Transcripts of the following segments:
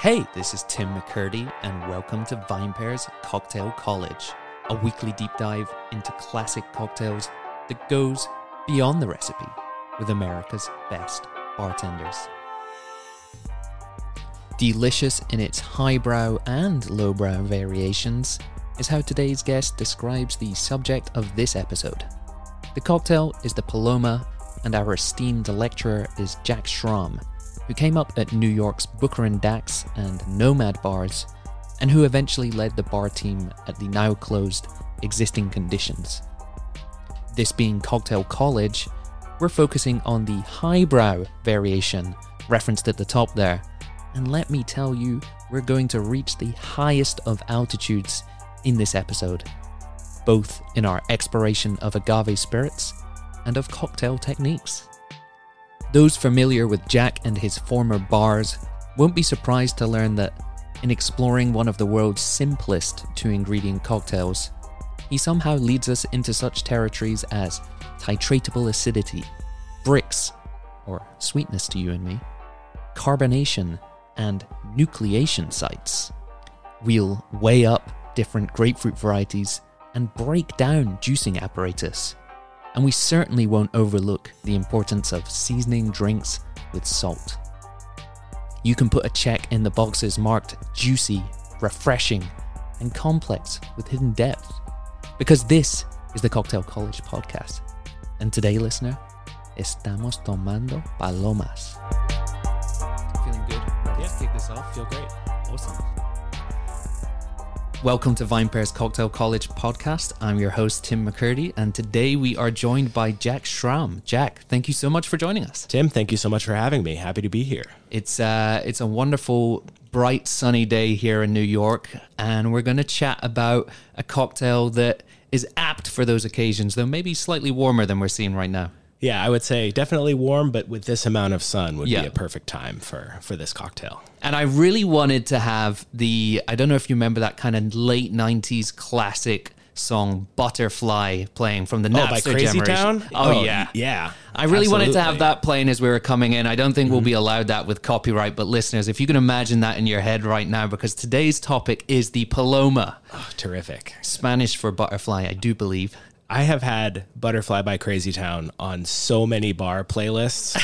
Hey, this is Tim McCurdy, and welcome to Vine VinePair's Cocktail College, a weekly deep dive into classic cocktails that goes beyond the recipe with America's best bartenders. Delicious in its highbrow and lowbrow variations is how today's guest describes the subject of this episode. The cocktail is the Paloma, and our esteemed lecturer is Jack Schramm, who came up at New York's Booker and Dax and Nomad bars, and who eventually led the bar team at the now closed Existing Conditions. This being Cocktail College, we're focusing on the highbrow variation referenced at the top there. And let me tell you, we're going to reach the highest of altitudes in this episode, both in our exploration of agave spirits and of cocktail techniques. Those familiar with Jack and his former bars won't be surprised to learn that in exploring one of the world's simplest two ingredient cocktails, he somehow leads us into such territories as titratable acidity, Brix, or sweetness to you and me, carbonation, and nucleation sites. We'll weigh up different grapefruit varieties and break down juicing apparatus. And we certainly won't overlook the importance of seasoning drinks with salt. You can put a check in the boxes marked juicy, refreshing, and complex with hidden depth. Because this is the Cocktail College podcast. And today, listener, estamos tomando palomas. Feeling good? Ready to kick this off? Feel great. Awesome. Welcome to VinePair's Cocktail College podcast. I'm your host, Tim McCurdy, and today we are joined by Jack Schramm. Jack, thank you so much for joining us. Tim, thank you so much for having me. Happy to be here. It's uh, it's a wonderful, bright, sunny day here in New York, and we're going to chat about a cocktail that is apt for those occasions, though maybe slightly warmer than we're seeing right now. Yeah, I would say definitely warm, but with this amount of sun would Yeah. be a perfect time for for this cocktail. And I really wanted to have the I don't know if you remember that kind of late '90s classic song "Butterfly" playing from the Oh, Napster by Crazy generation. Town? Oh, oh yeah, yeah. I really wanted to have that playing as we were coming in. I don't think we'll mm-hmm. be allowed that with copyright, but listeners, if you can imagine that in your head right now, because today's topic is the Paloma, Oh, terrific. Spanish for butterfly, I do believe. I have had Butterfly by Crazy Town on so many bar playlists.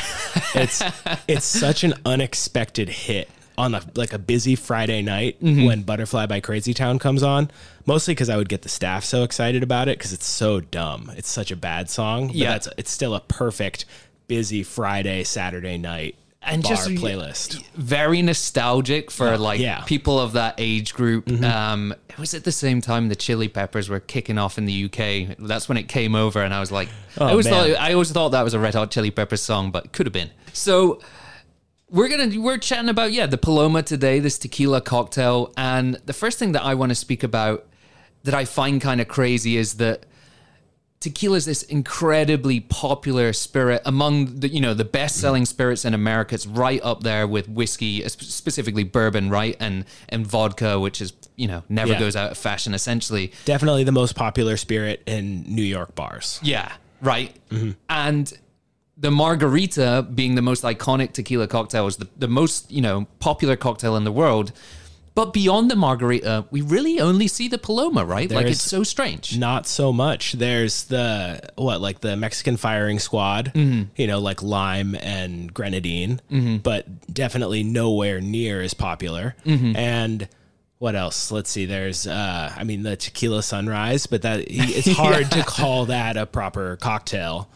it's it's such an unexpected hit on a like a busy Friday night Mm-hmm. when Butterfly by Crazy Town comes on. Mostly because I would get the staff so excited about it because it's so dumb. It's such a bad song. But Yeah. that's it's still a perfect busy Friday Saturday night And bar just- playlist. Very nostalgic for like yeah. people of that age group. Um, it was at the same time the Chili Peppers were kicking off in the UK. That's when it came over, and I was like, I always man. thought I always thought that was a Red Hot Chili Peppers song, but could have been. So we're gonna we're chatting about yeah the Paloma today, this tequila cocktail, and the first thing that I want to speak about that I find kind of crazy is that tequila is this incredibly popular spirit among the you know the best selling spirits in America. It's right up there with whiskey, uh, specifically bourbon, right, and and vodka, which is you know never Yeah. goes out of fashion. Essentially, Definitely the most popular spirit in New York bars. yeah, right. And the margarita being the most iconic tequila cocktail is the, the most, you know, popular cocktail in the world. But beyond the margarita, we really only see the Paloma, right? like it's so strange. Not so much. There's the what, like the Mexican firing squad, mm-hmm. you know, like lime and grenadine, mm-hmm. but definitely nowhere near as popular. Mm-hmm. And what else? Let's see. There's, uh, I mean, the tequila sunrise, but that it's hard to call that a proper cocktail.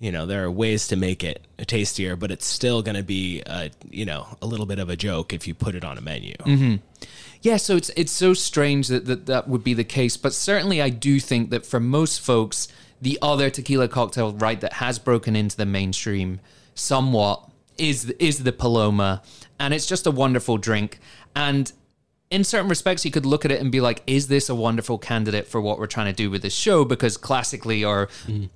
You know, there are ways to make it tastier, but it's still going to be, a, you know, a little bit of a joke if you put it on a menu. Mm-hmm. Yeah, so it's it's so strange that, that that would be the case, but certainly I do think that for most folks, the other tequila cocktail, right, that has broken into the mainstream somewhat is is the Paloma, and it's just a wonderful drink. And in certain respects, you could look at it and be like, is this a wonderful candidate for what we're trying to do with this show? Because classically, or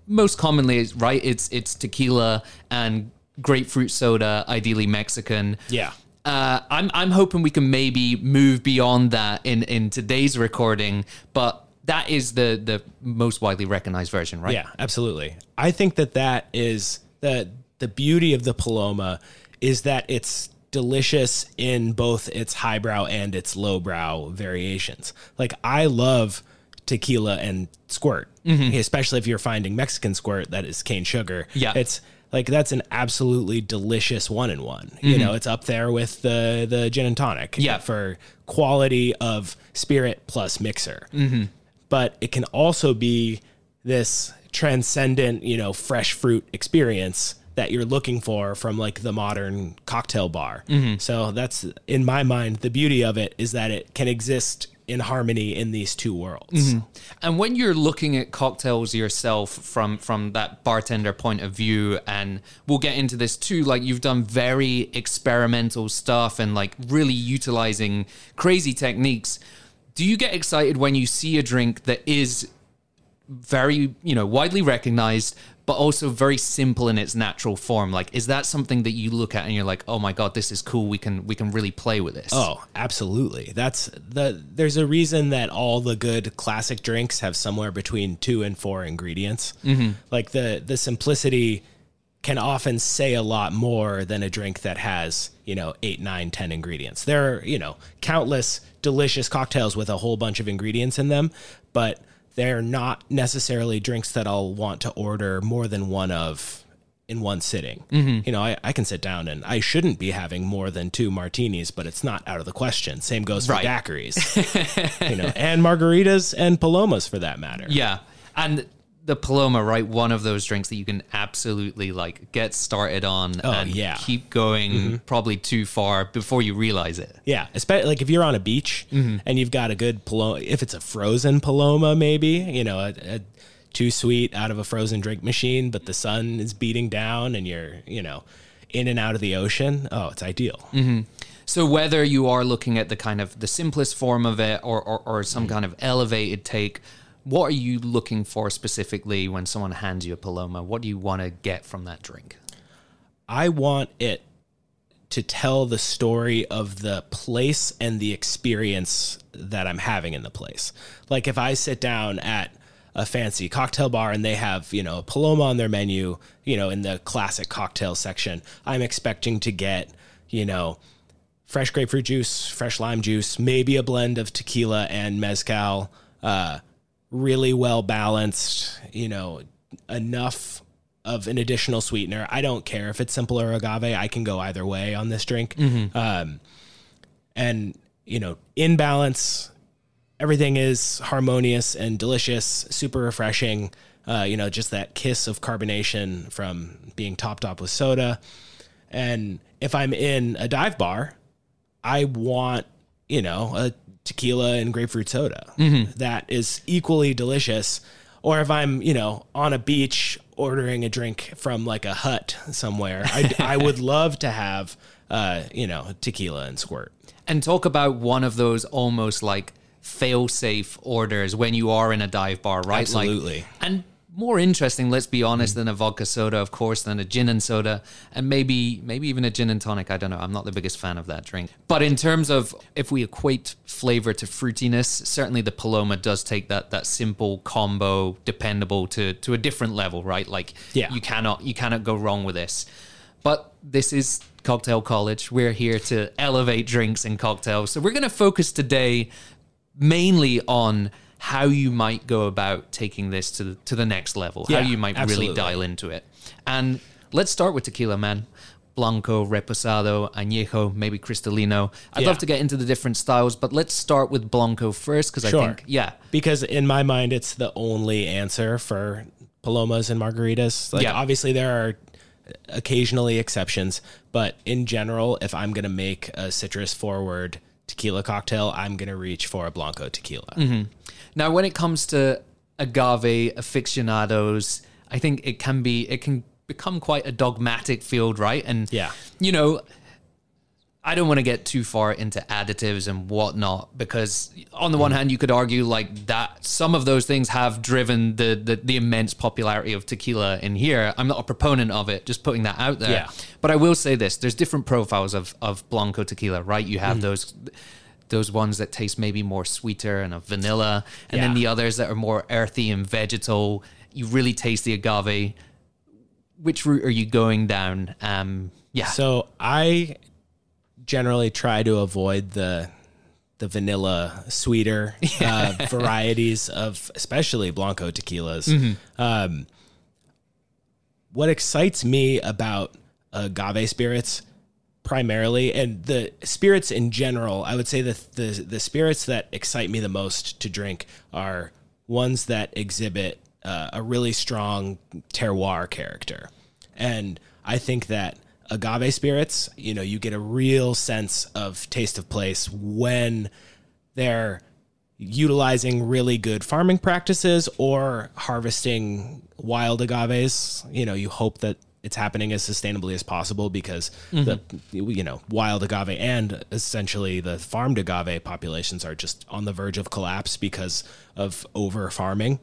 most commonly, right, it's it's tequila and grapefruit soda, ideally Mexican. Yeah. Uh, I'm I'm hoping we can maybe move beyond that in in today's recording, but that is the the most widely recognized version, right? Yeah, absolutely. I think that that is the the beauty of the Paloma is that it's delicious in both its highbrow and its lowbrow variations. Like I love tequila and squirt, especially if you're finding Mexican squirt that is cane sugar. Mm-hmm. Yeah. it's like that's an absolutely delicious one in one. You know, it's up there with the the gin and tonic. Mm-hmm. Yeah. for quality of spirit plus mixer. Mm-hmm. But it can also be this transcendent, you know, fresh fruit experience that you're looking for from like the modern cocktail bar. Mm-hmm. So that's in my mind the beauty of it is that it can exist in harmony in these two worlds. And when you're looking at cocktails yourself from from that bartender point of view, and we'll get into this too, like you've done very experimental stuff and like really utilizing crazy techniques. Do you get excited when you see a drink that is very, you know, widely recognized, but also very simple in its natural form? Like, is that something that you look at and you're like, oh my god, this is cool. We can we can really play with this. Oh, absolutely. That's the there's a reason that all the good classic drinks have somewhere between 2 and 4 ingredients. Mm-hmm. Like the the simplicity can often say a lot more than a drink that has, you know, eight, nine, ten ingredients. There are, you know, countless delicious cocktails with a whole bunch of ingredients in them, but they're not necessarily drinks that I'll want to order more than one of in one sitting. Mm-hmm. You know, I, I can sit down and I shouldn't be having more than two martinis, but it's not out of the question. Same goes for Right. daiquiris, you know, and margaritas and palomas for that matter. Yeah. And the Paloma, right? One of those drinks that you can absolutely like get started on oh, and yeah. keep going mm-hmm. probably too far before you realize it. Yeah, especially like if you're on a beach mm-hmm. and you've got a good paloma, if it's a frozen paloma, maybe you know, a, a too sweet out of a frozen drink machine, but the sun is beating down and you're you know in and out of the ocean. Oh, it's ideal. Mm-hmm. So whether you are looking at the kind of the simplest form of it or or, or some kind of elevated take, what are you looking for specifically when someone hands you a Paloma? What do you want to get from that drink? I want it to tell the story of the place and the experience that I'm having in the place. Like if I sit down at a fancy cocktail bar and they have, you know, a Paloma on their menu, you know, in the classic cocktail section, I'm expecting to get, you know, fresh grapefruit juice, fresh lime juice, maybe a blend of tequila and mezcal, uh, really well balanced, you know, enough of an additional sweetener. I don't care if it's simple or agave. I can go either way on this drink. Um, and, you know, in balance, everything is harmonious and delicious, super refreshing. Uh, you know, just that kiss of carbonation from being topped up with soda. And if I'm in a dive bar, I want, you know, a tequila and grapefruit soda that is equally delicious. Or if I'm, you know, on a beach ordering a drink from like a hut somewhere, I, I would love to have, uh, you know, tequila and squirt. and talk about one of those almost like fail-safe orders when you are in a dive bar, right? Absolutely. Like, and more interesting, let's be honest, hmm. than a vodka soda, of course, than a gin and soda, and maybe maybe even a gin and tonic. I don't know. I'm not the biggest fan of that drink. But in terms of if we equate flavor to fruitiness, certainly the Paloma does take that that simple combo, dependable to to a different level, right? Like Yeah. you cannot you cannot go wrong with this. But this is Cocktail College. We're here to elevate drinks and cocktails. So we're going to focus today mainly on how you might go about taking this to the, to the next level, Yeah, how you might absolutely. really dial into it. And let's start with tequila, man. Blanco, Reposado, Añejo, maybe Cristalino. I'd Yeah. love to get into the different styles, but let's start with Blanco first because I think, yeah, because in my mind it's the only answer for palomas and margaritas like Yeah. obviously there are occasionally exceptions but in general if i'm going to make a citrus forward tequila cocktail i'm going to reach for a blanco tequila mm-hmm. Now, when it comes to agave aficionados, I think it can be it can become quite a dogmatic field, right? And Yeah. you know, I don't want to get too far into additives and whatnot because on the one mm. hand, you could argue like that some of those things have driven the, the the immense popularity of tequila in here. I'm not a proponent of it, just putting that out there. Yeah. But I will say this: there's different profiles of of blanco tequila, right? You have mm. those those ones that taste maybe more sweeter and of vanilla, and then the others that are more earthy and vegetal. You really taste the agave. Which route are you going down? Um, yeah, so i generally try to avoid the the vanilla sweeter uh, varieties of especially blanco tequilas. Um, what excites me about agave spirits primarily and the spirits in general i would say that the the spirits that excite me the most to drink are ones that exhibit uh, a really strong terroir character and i think that agave spirits you know you get a real sense of taste of place when they're utilizing really good farming practices or harvesting wild agaves. You know, you hope that it's happening as sustainably as possible because the you know wild agave and essentially the farmed agave populations are just on the verge of collapse because of over farming.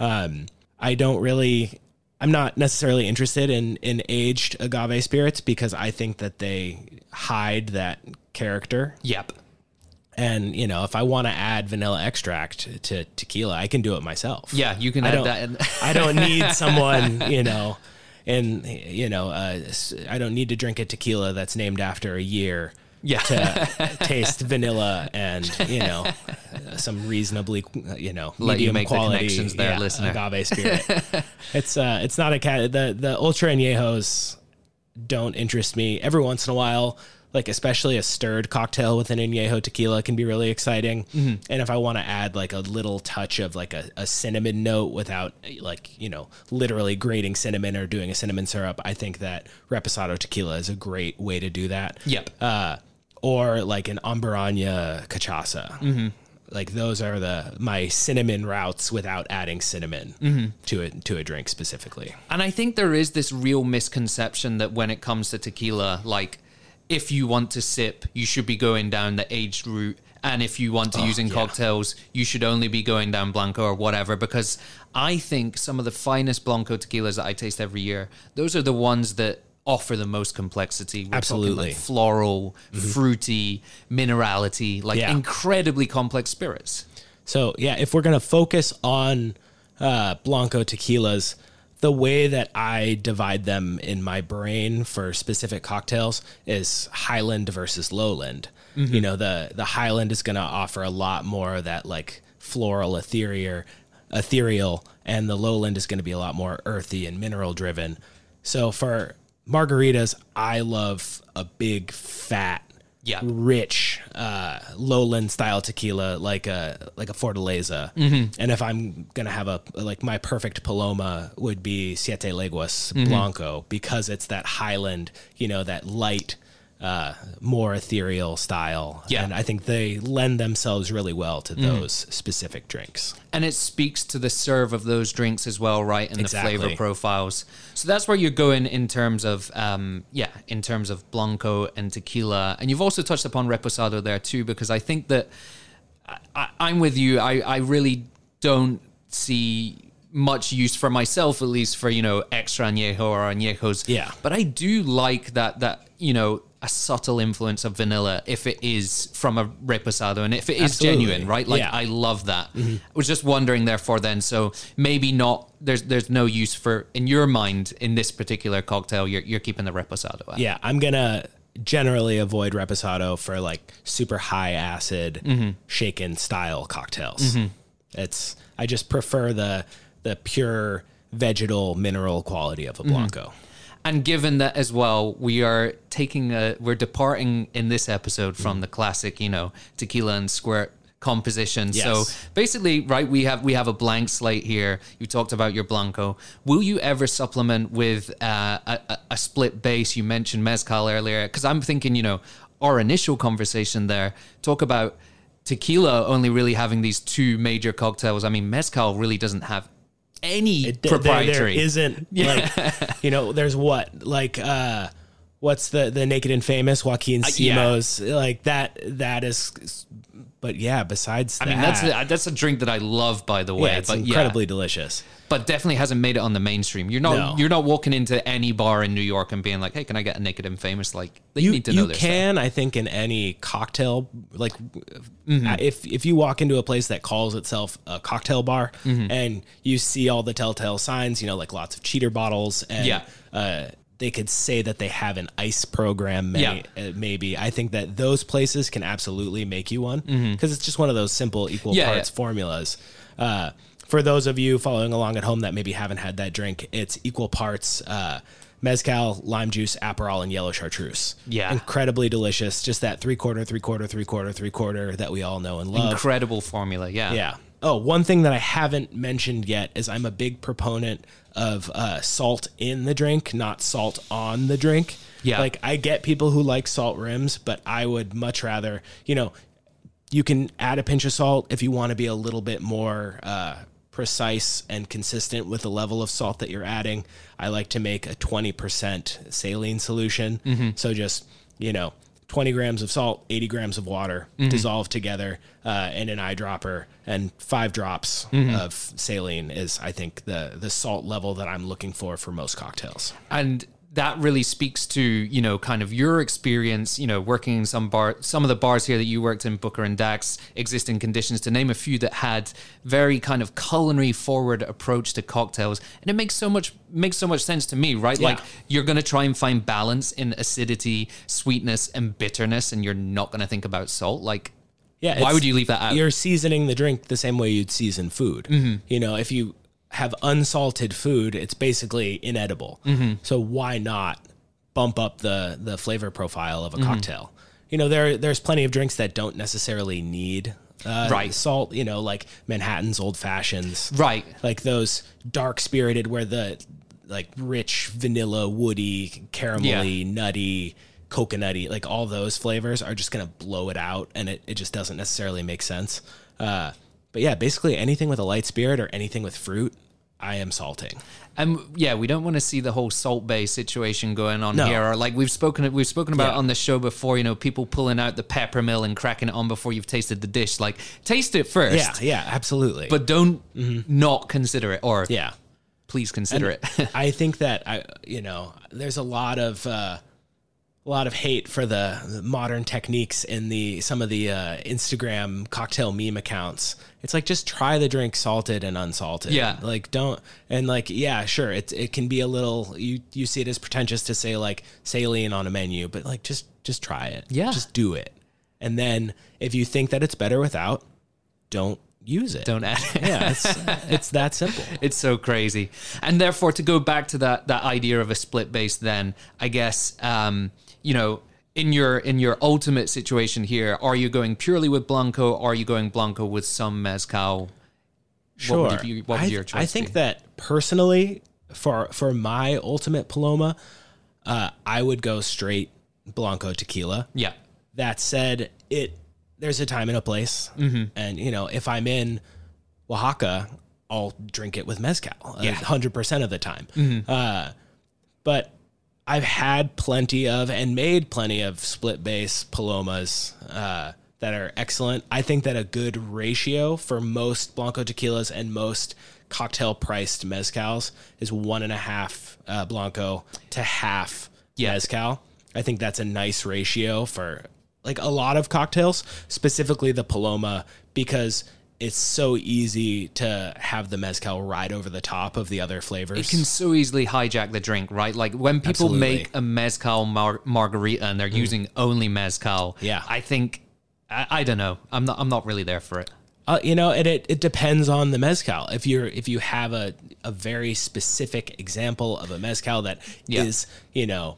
Um, I don't really. I'm not necessarily interested in in aged agave spirits because I think that they hide that character Yep. and you know, if I want to add vanilla extract to tequila, I can do it myself. Yeah, you can I add don't. that. I don't need someone, you know, and you know, uh, I don't need to drink a tequila that's named after a year yeah. to taste vanilla and you know some reasonably you know Let you medium make the quality connections there, listener. agave spirit. it's uh, it's not a cat. The the ultra añejos don't interest me. Every once in a while, like especially a stirred cocktail with an añejo tequila can be really exciting. Mm-hmm. And if I want to add like a little touch of like a, a cinnamon note without like you know literally grating cinnamon or doing a cinnamon syrup, I think that reposado tequila is a great way to do that Yep. uh, or like an Amburana cachaça. Mm-hmm. Like those are the my cinnamon routes without adding cinnamon Mm-hmm. to it to a drink specifically. And I think there is this real misconception that when it comes to tequila, like if you want to sip, you should be going down the aged route. And if you want to use in yeah. cocktails, you should only be going down Blanco or whatever. Because I think some of the finest Blanco tequilas that I taste every year, those are the ones that offer the most complexity. We're Absolutely. like floral, fruity, minerality, like Yeah. incredibly complex spirits. So yeah, if we're gonna focus on uh, blanco tequilas, the way that I divide them in my brain for specific cocktails is Highland versus Lowland. Mm-hmm. You know, the the Highland is gonna offer a lot more of that like floral ethereal, ethereal, and the Lowland is gonna be a lot more earthy and mineral driven. So for margaritas, I love a big fat Yeah. rich uh, lowland style tequila like a like a fortaleza. And if i'm gonna have a like my perfect paloma would be siete leguas blanco because it's that highland you know that light uh, more ethereal style Yeah. and i think they lend themselves really well to those specific drinks and it speaks to the serve of those drinks as well, right? And Exactly. the flavor profiles. So that's where you're going in terms of, um, yeah, in terms of blanco and tequila. And you've also touched upon reposado there too, because I think that I, I'm with you. I, I really don't see much use for myself, at least for you know extra añejo or añejos. Yeah. But I do like that that you know a subtle influence of vanilla if it is from a reposado and if it is Absolutely. genuine, right? Like Yeah. I love that. Mm-hmm. I was just wondering, therefore, then. So maybe not. There's there's no use for in your mind in this particular cocktail. You're you're keeping the reposado. Out. yeah i'm gonna generally avoid reposado for like super high acid mm-hmm. shaken style cocktails mm-hmm. it's i just prefer the the pure vegetal mineral quality of a blanco And given that as well, we are taking a we're departing in this episode Mm. from the classic, you know, tequila and squirt composition. Yes. So basically, right, we have we have a blank slate here. You talked about your blanco. Will you ever supplement with uh, a, a, a split base? You mentioned mezcal earlier, because I'm thinking, you know, our initial conversation there talk about tequila only really having these two major cocktails. I mean, mezcal really doesn't have any there- proprietary. there isn't like you know there's what like uh what's the the naked and famous joaquin Uh, yeah. Simó's like that that is but yeah besides I that mean, that's a, that's a drink that I love, by the way. yeah, it's but incredibly yeah, delicious but definitely hasn't made it on the mainstream. You're not No. you're not walking into any bar in New York and being like, "Hey, can I get a naked and famous?" Like they you, need to know you can i think in any cocktail like Mm-hmm. uh, if if you walk into a place that calls itself a cocktail bar Mm-hmm. and you see all the telltale signs you know like lots of cheater bottles and Yeah. uh they could say that they have an ice program may, uh, maybe i think that those places can absolutely make you one because it's just one of those simple equal Mm-hmm. Yeah, parts yeah. formulas uh, for those of you following along at home that maybe haven't had that drink it's equal parts uh, mezcal lime juice aperol and yellow chartreuse Yeah. incredibly delicious just that three quarter three quarter three quarter three quarter that we all know and love Incredible formula. Yeah. yeah. Oh, one thing that I haven't mentioned yet is I'm a big proponent of uh, salt in the drink, not salt on the drink. Yeah. Like I get people who like salt rims, but I would much rather, you know, you can add a pinch of salt if you want to be a little bit more uh, precise and consistent with the level of salt that you're adding. I like to make a 20% saline solution. So just, you know, 20 grams of salt, 80 grams of water dissolved together uh, in an eyedropper, and five drops of saline is, I think, the the salt level that I'm looking for for most cocktails. and that really speaks to you know kind of your experience you know working in some bar some of the bars here that you worked in booker and dax existing conditions to name a few that had very kind of culinary forward approach to cocktails and it makes so much makes so much sense to me right like you're going to try and find balance in acidity sweetness and bitterness and you're not going to think about salt like Yeah. Why would you leave that out? You're seasoning the drink the same way you'd season food. Mm-hmm. You know, if you have unsalted food, it's basically inedible. So why not bump up the the flavor profile of a cocktail? You know, there there's plenty of drinks that don't necessarily need uh, Right. salt. You know, like Manhattan's old fashions, right like those dark spirited where the like rich vanilla woody caramelly nutty coconutty like all those flavors are just gonna blow it out and it, it just doesn't necessarily make sense uh, but yeah basically anything with a light spirit or anything with fruit i am salting And yeah, we don't want to see the whole Salt Bae situation going on No. here. Or like we've spoken we've spoken about Yeah. on the show before, you know, people pulling out the pepper mill and cracking it on before you've tasted the dish. Like taste it first. yeah yeah absolutely But don't not consider it or yeah please consider it. I think that I, you know, there's a lot of uh, a lot of hate for the, the modern techniques in the some of the uh, Instagram cocktail meme accounts. It's like just try the drink salted and unsalted. Yeah. like don't and like yeah, sure. It it can be a little you you see it as pretentious to say like saline on a menu, but like just just try it. Yeah. just do it. And then if you think that it's better without, don't use it. don't add it. Yeah, it's it's that simple. It's so crazy. And therefore, to go back to that that idea of a split base, then I guess um, you know, in your in your ultimate situation here, are you going purely with Blanco? Or are you going Blanco with some mezcal? Sure. What would, what would I, your choice I think be? that personally, for for my ultimate Paloma, uh, I would go straight Blanco tequila. yeah, That said, it there's a time and a place, Mm-hmm. and you know if I'm in Oaxaca, I'll drink it with mezcal, Yeah. Mm-hmm. hundred percent of the time. Uh, but I've had plenty of and made plenty of split base palomas uh, that are excellent. I think that a good ratio for most blanco tequilas and most cocktail priced mezcals is one and a half uh, blanco to half Yeah. mezcal. I think that's a nice ratio for like a lot of cocktails, specifically the paloma, because it's so easy to have the mezcal ride over the top of the other flavors. it can so easily hijack the drink, right? Like when people Absolutely. Mm. make a mezcal mar- margarita and they're using only mezcal. Yeah. I think I, I don't know. I'm not. I'm not really there for it. Uh, you know, and it, it depends on the mezcal. If you're if you have a, a very specific example of a mezcal that is Yeah. you know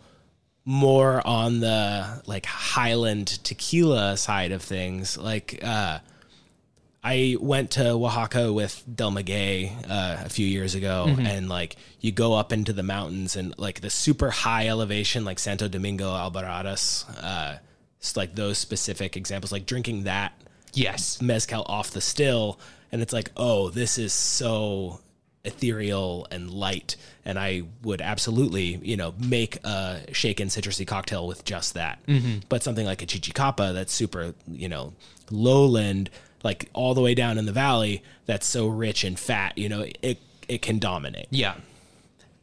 more on the like Highland tequila side of things, like uh, I went to Oaxaca with Del Maguey uh, a few years ago, and like you go up into the mountains and like the super high elevation, like Santo Domingo, Albarradas, uh, it's like those specific examples, like drinking that Yes. mezcal off the still and it's like oh this is so ethereal and light and i would absolutely you know make a shaken citrusy cocktail with just that. But something like a chichicapa that's super you know lowland like all the way down in the valley that's so rich and fat you know it it can dominate Yeah.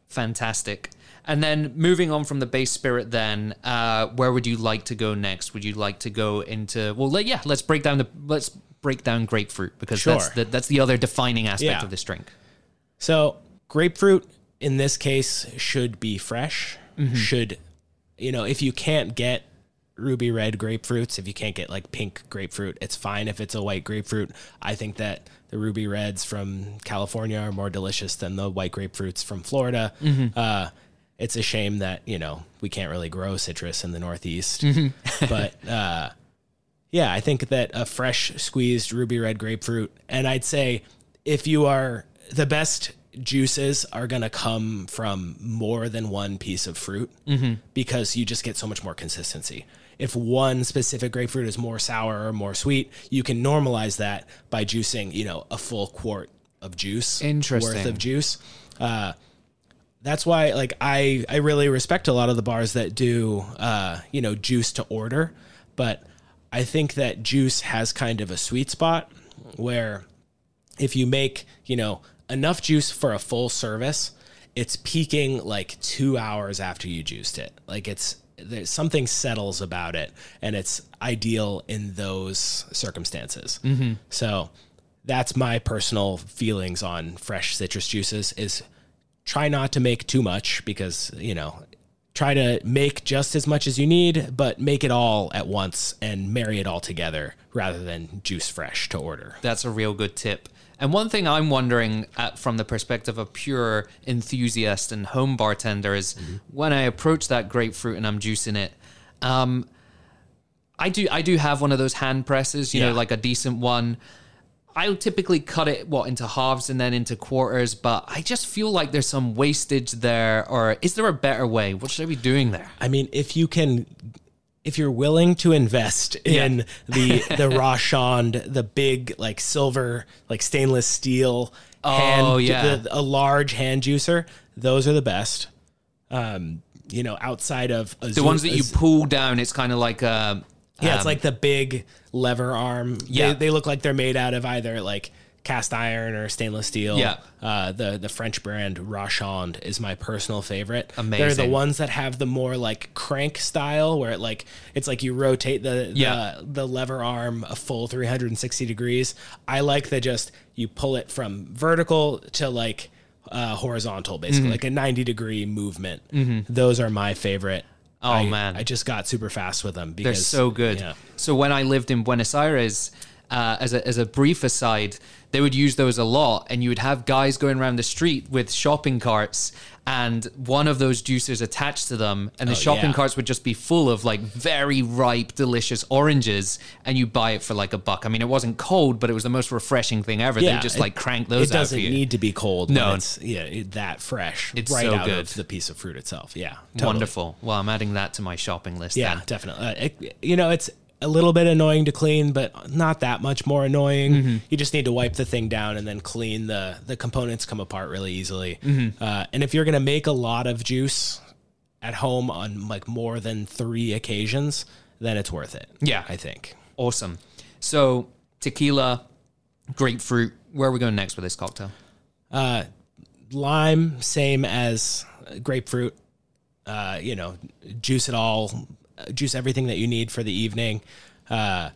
Fantastic. And then moving on from the base spirit, then uh, where would you like to go next? Would you like to go into well, let, yeah, let's break down the let's break down grapefruit because that's the, that's the other defining aspect Yeah. of this drink. So grapefruit in this case should be fresh. should, you know, if you can't get ruby red grapefruits, if you can't get like pink grapefruit, it's fine if it's a white grapefruit. I think that the ruby reds from California are more delicious than the white grapefruits from Florida. Uh, it's a shame that you know we can't really grow citrus in the Northeast, but uh, yeah, I think that a fresh squeezed ruby red grapefruit, and I'd say if you are the best juices are going to come from more than one piece of fruit because you just get so much more consistency. If one specific grapefruit is more sour or more sweet, you can normalize that by juicing, you know, a full quart of juice Interesting. worth of juice. Uh, that's why like I I really respect a lot of the bars that do uh you know juice to order, but I think that juice has kind of a sweet spot where if you make, you know, enough juice for a full service, it's peaking like 2 hours after you juiced it. Like it's there's something settles about it and it's ideal in those circumstances. Mm-hmm. So that's my personal feelings on fresh citrus juices is try not to make too much because you know try to make just as much as you need but make it all at once and marry it all together rather than juice fresh to order That's a real good tip. And one thing I'm wondering at, from the perspective of a pure enthusiast and home bartender is when I approach that grapefruit and I'm juicing it, um, I do I do have one of those hand presses, you know, like a decent one. I'll typically cut it what into halves and then into quarters, but I just feel like there's some wastage there. Or is there a better way? What should I be doing there? i mean if you can if you're willing to invest in the the Rochond, the big like silver like stainless steel hand Oh, yeah. the, a large hand juicer those are the best um you know outside of The ones that you pull down, it's kind of like a Yeah, it's like the big lever arm. Yeah. they, they look like they're made out of either like cast iron or stainless steel. Yeah. uh, the the French brand Rochond is my personal favorite. Amazing. They're the ones that have the more like crank style, where it like it's like you rotate the Yeah. the, the lever arm a full 360 degrees. I like the just you pull it from vertical to like uh, horizontal, basically Mm-hmm. like a 90 degree movement. Those are my favorite. Oh, I- man. I just got super fast with them They're so good. Yeah. So when I lived in Buenos Aires, uh, as a as a brief aside, they would use those a lot, and you would have guys going around the street with shopping carts, and one of those juicers attached to them, and the shopping Oh, yeah. carts would just be full of like very ripe, delicious oranges, and you buy it for like a buck. I mean, it wasn't cold, but it was the most refreshing thing ever. they just it- like crank those It doesn't need to be cold. No. it's yeah it- that fresh. It's right so out good. of the piece of fruit itself. Yeah, totally. Wonderful. Well, I'm adding that to my shopping list. Yeah, then. definitely. Uh, it- you know, it's a little bit annoying to clean, but not that much more annoying. Mm-hmm. You just need to wipe the thing down and then clean the the components come apart really easily. Mm-hmm. Uh, and if you're gonna make a lot of juice at home on like more than three occasions, then it's worth it. Yeah. I think. Awesome. So tequila, grapefruit. Where are we going next with this cocktail? Uh, lime, same as grapefruit. Uh, you know, juice it all, uh, juice everything that you need for the evening. Uh,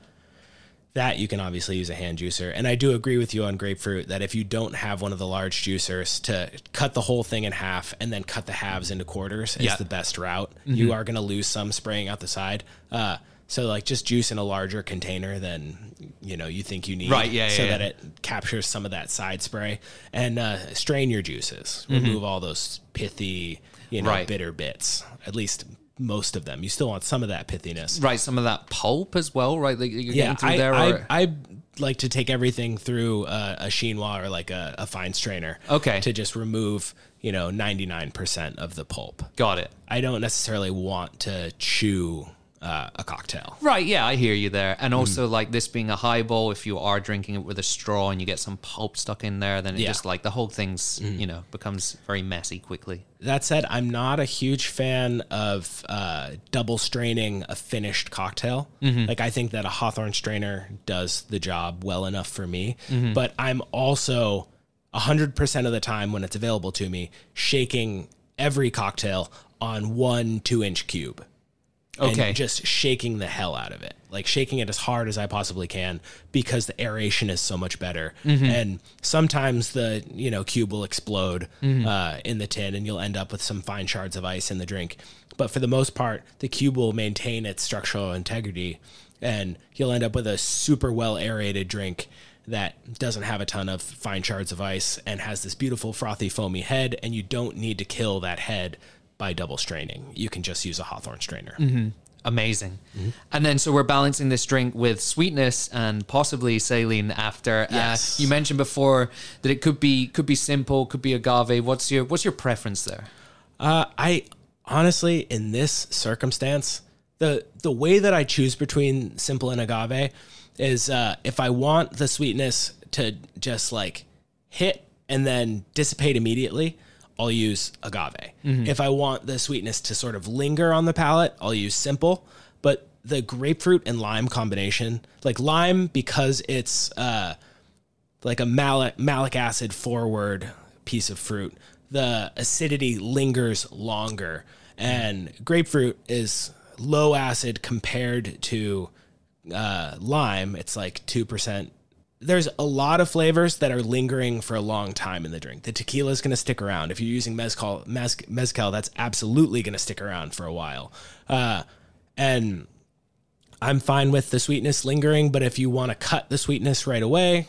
that you can obviously use a hand juicer. And I do agree with you on grapefruit that if you don't have one of the large juicers to cut the whole thing in half and then cut the halves into quarters is Yeah. the best route. You are going to lose some spraying out the side. Uh, so like just juice in a larger container than you know you think you need, Right, yeah, so yeah, that yeah. it captures some of that side spray and uh, strain your juices. Remove all those pithy, you know, Mm-hmm. Right. bitter bits. At least most of them. You still want some of that pithiness. Right, some of that pulp as well, right? That you're Yeah, getting through I, there. I, or- I like to take everything through a, a chinois or like a, a fine strainer. Okay. To just remove, you know, 99% of the pulp. Got it. I don't necessarily want to chew uh, a cocktail. Right, yeah, I hear you there. And also, like this being a highball, if you are drinking it with a straw and you get some pulp stuck in there, then it Yeah. Just like the whole thing's, you know, becomes very messy quickly. That said, I'm not a huge fan of uh, double straining a finished cocktail. Like, I think that a Hawthorne strainer does the job well enough for me. But I'm also 100% of the time when it's available to me, shaking every cocktail on one two inch cube. Okay. And just shaking the hell out of it. Like shaking it as hard as I possibly can because the aeration is so much better. And sometimes the, you know, cube will explode uh, in the tin and you'll end up with some fine shards of ice in the drink. But for the most part, the cube will maintain its structural integrity and you'll end up with a super well aerated drink that doesn't have a ton of fine shards of ice and has this beautiful frothy foamy head and you don't need to kill that head by double straining. You can just use a Hawthorne strainer. Amazing. And then, so we're balancing this drink with sweetness and possibly saline after. Yes. Uh, you mentioned before that it could be could be simple, could be agave. What's your what's your preference there? Uh, I honestly, in this circumstance, the the way that I choose between simple and agave is uh, if I want the sweetness to just like hit and then dissipate immediately, I'll use agave. If I want the sweetness to sort of linger on the palate, I'll use simple. But the grapefruit and lime combination, like lime, because it's uh, like a malic, malic acid forward piece of fruit, the acidity lingers longer. And grapefruit is low acid compared to uh, lime. It's like 2%. There's a lot of flavors that are lingering for a long time in the drink. The tequila is going to stick around. If you're using mezcal, mez, mezcal that's absolutely going to stick around for a while. Uh, and I'm fine with the sweetness lingering, but if you want to cut the sweetness right away,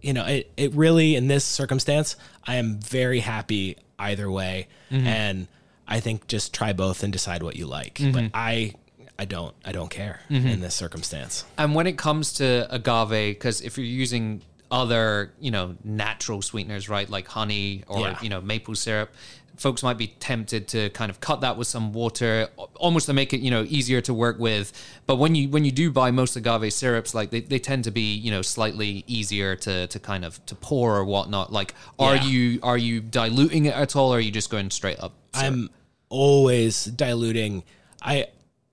you know, it, it really, in this circumstance, I am very happy either way. And I think just try both and decide what you like. But I, I don't, I don't care mm-hmm. in this circumstance. And when it comes to agave, because if you're using other, you know, natural sweeteners, right, like honey or Yeah. you know maple syrup, folks might be tempted to kind of cut that with some water, almost to make it you know easier to work with. But when you when you do buy most agave syrups, like they, they tend to be you know slightly easier to to kind of to pour or whatnot. Like, are Yeah. you are you diluting it at all, or are you just going straight up? syrup? I'm always diluting. I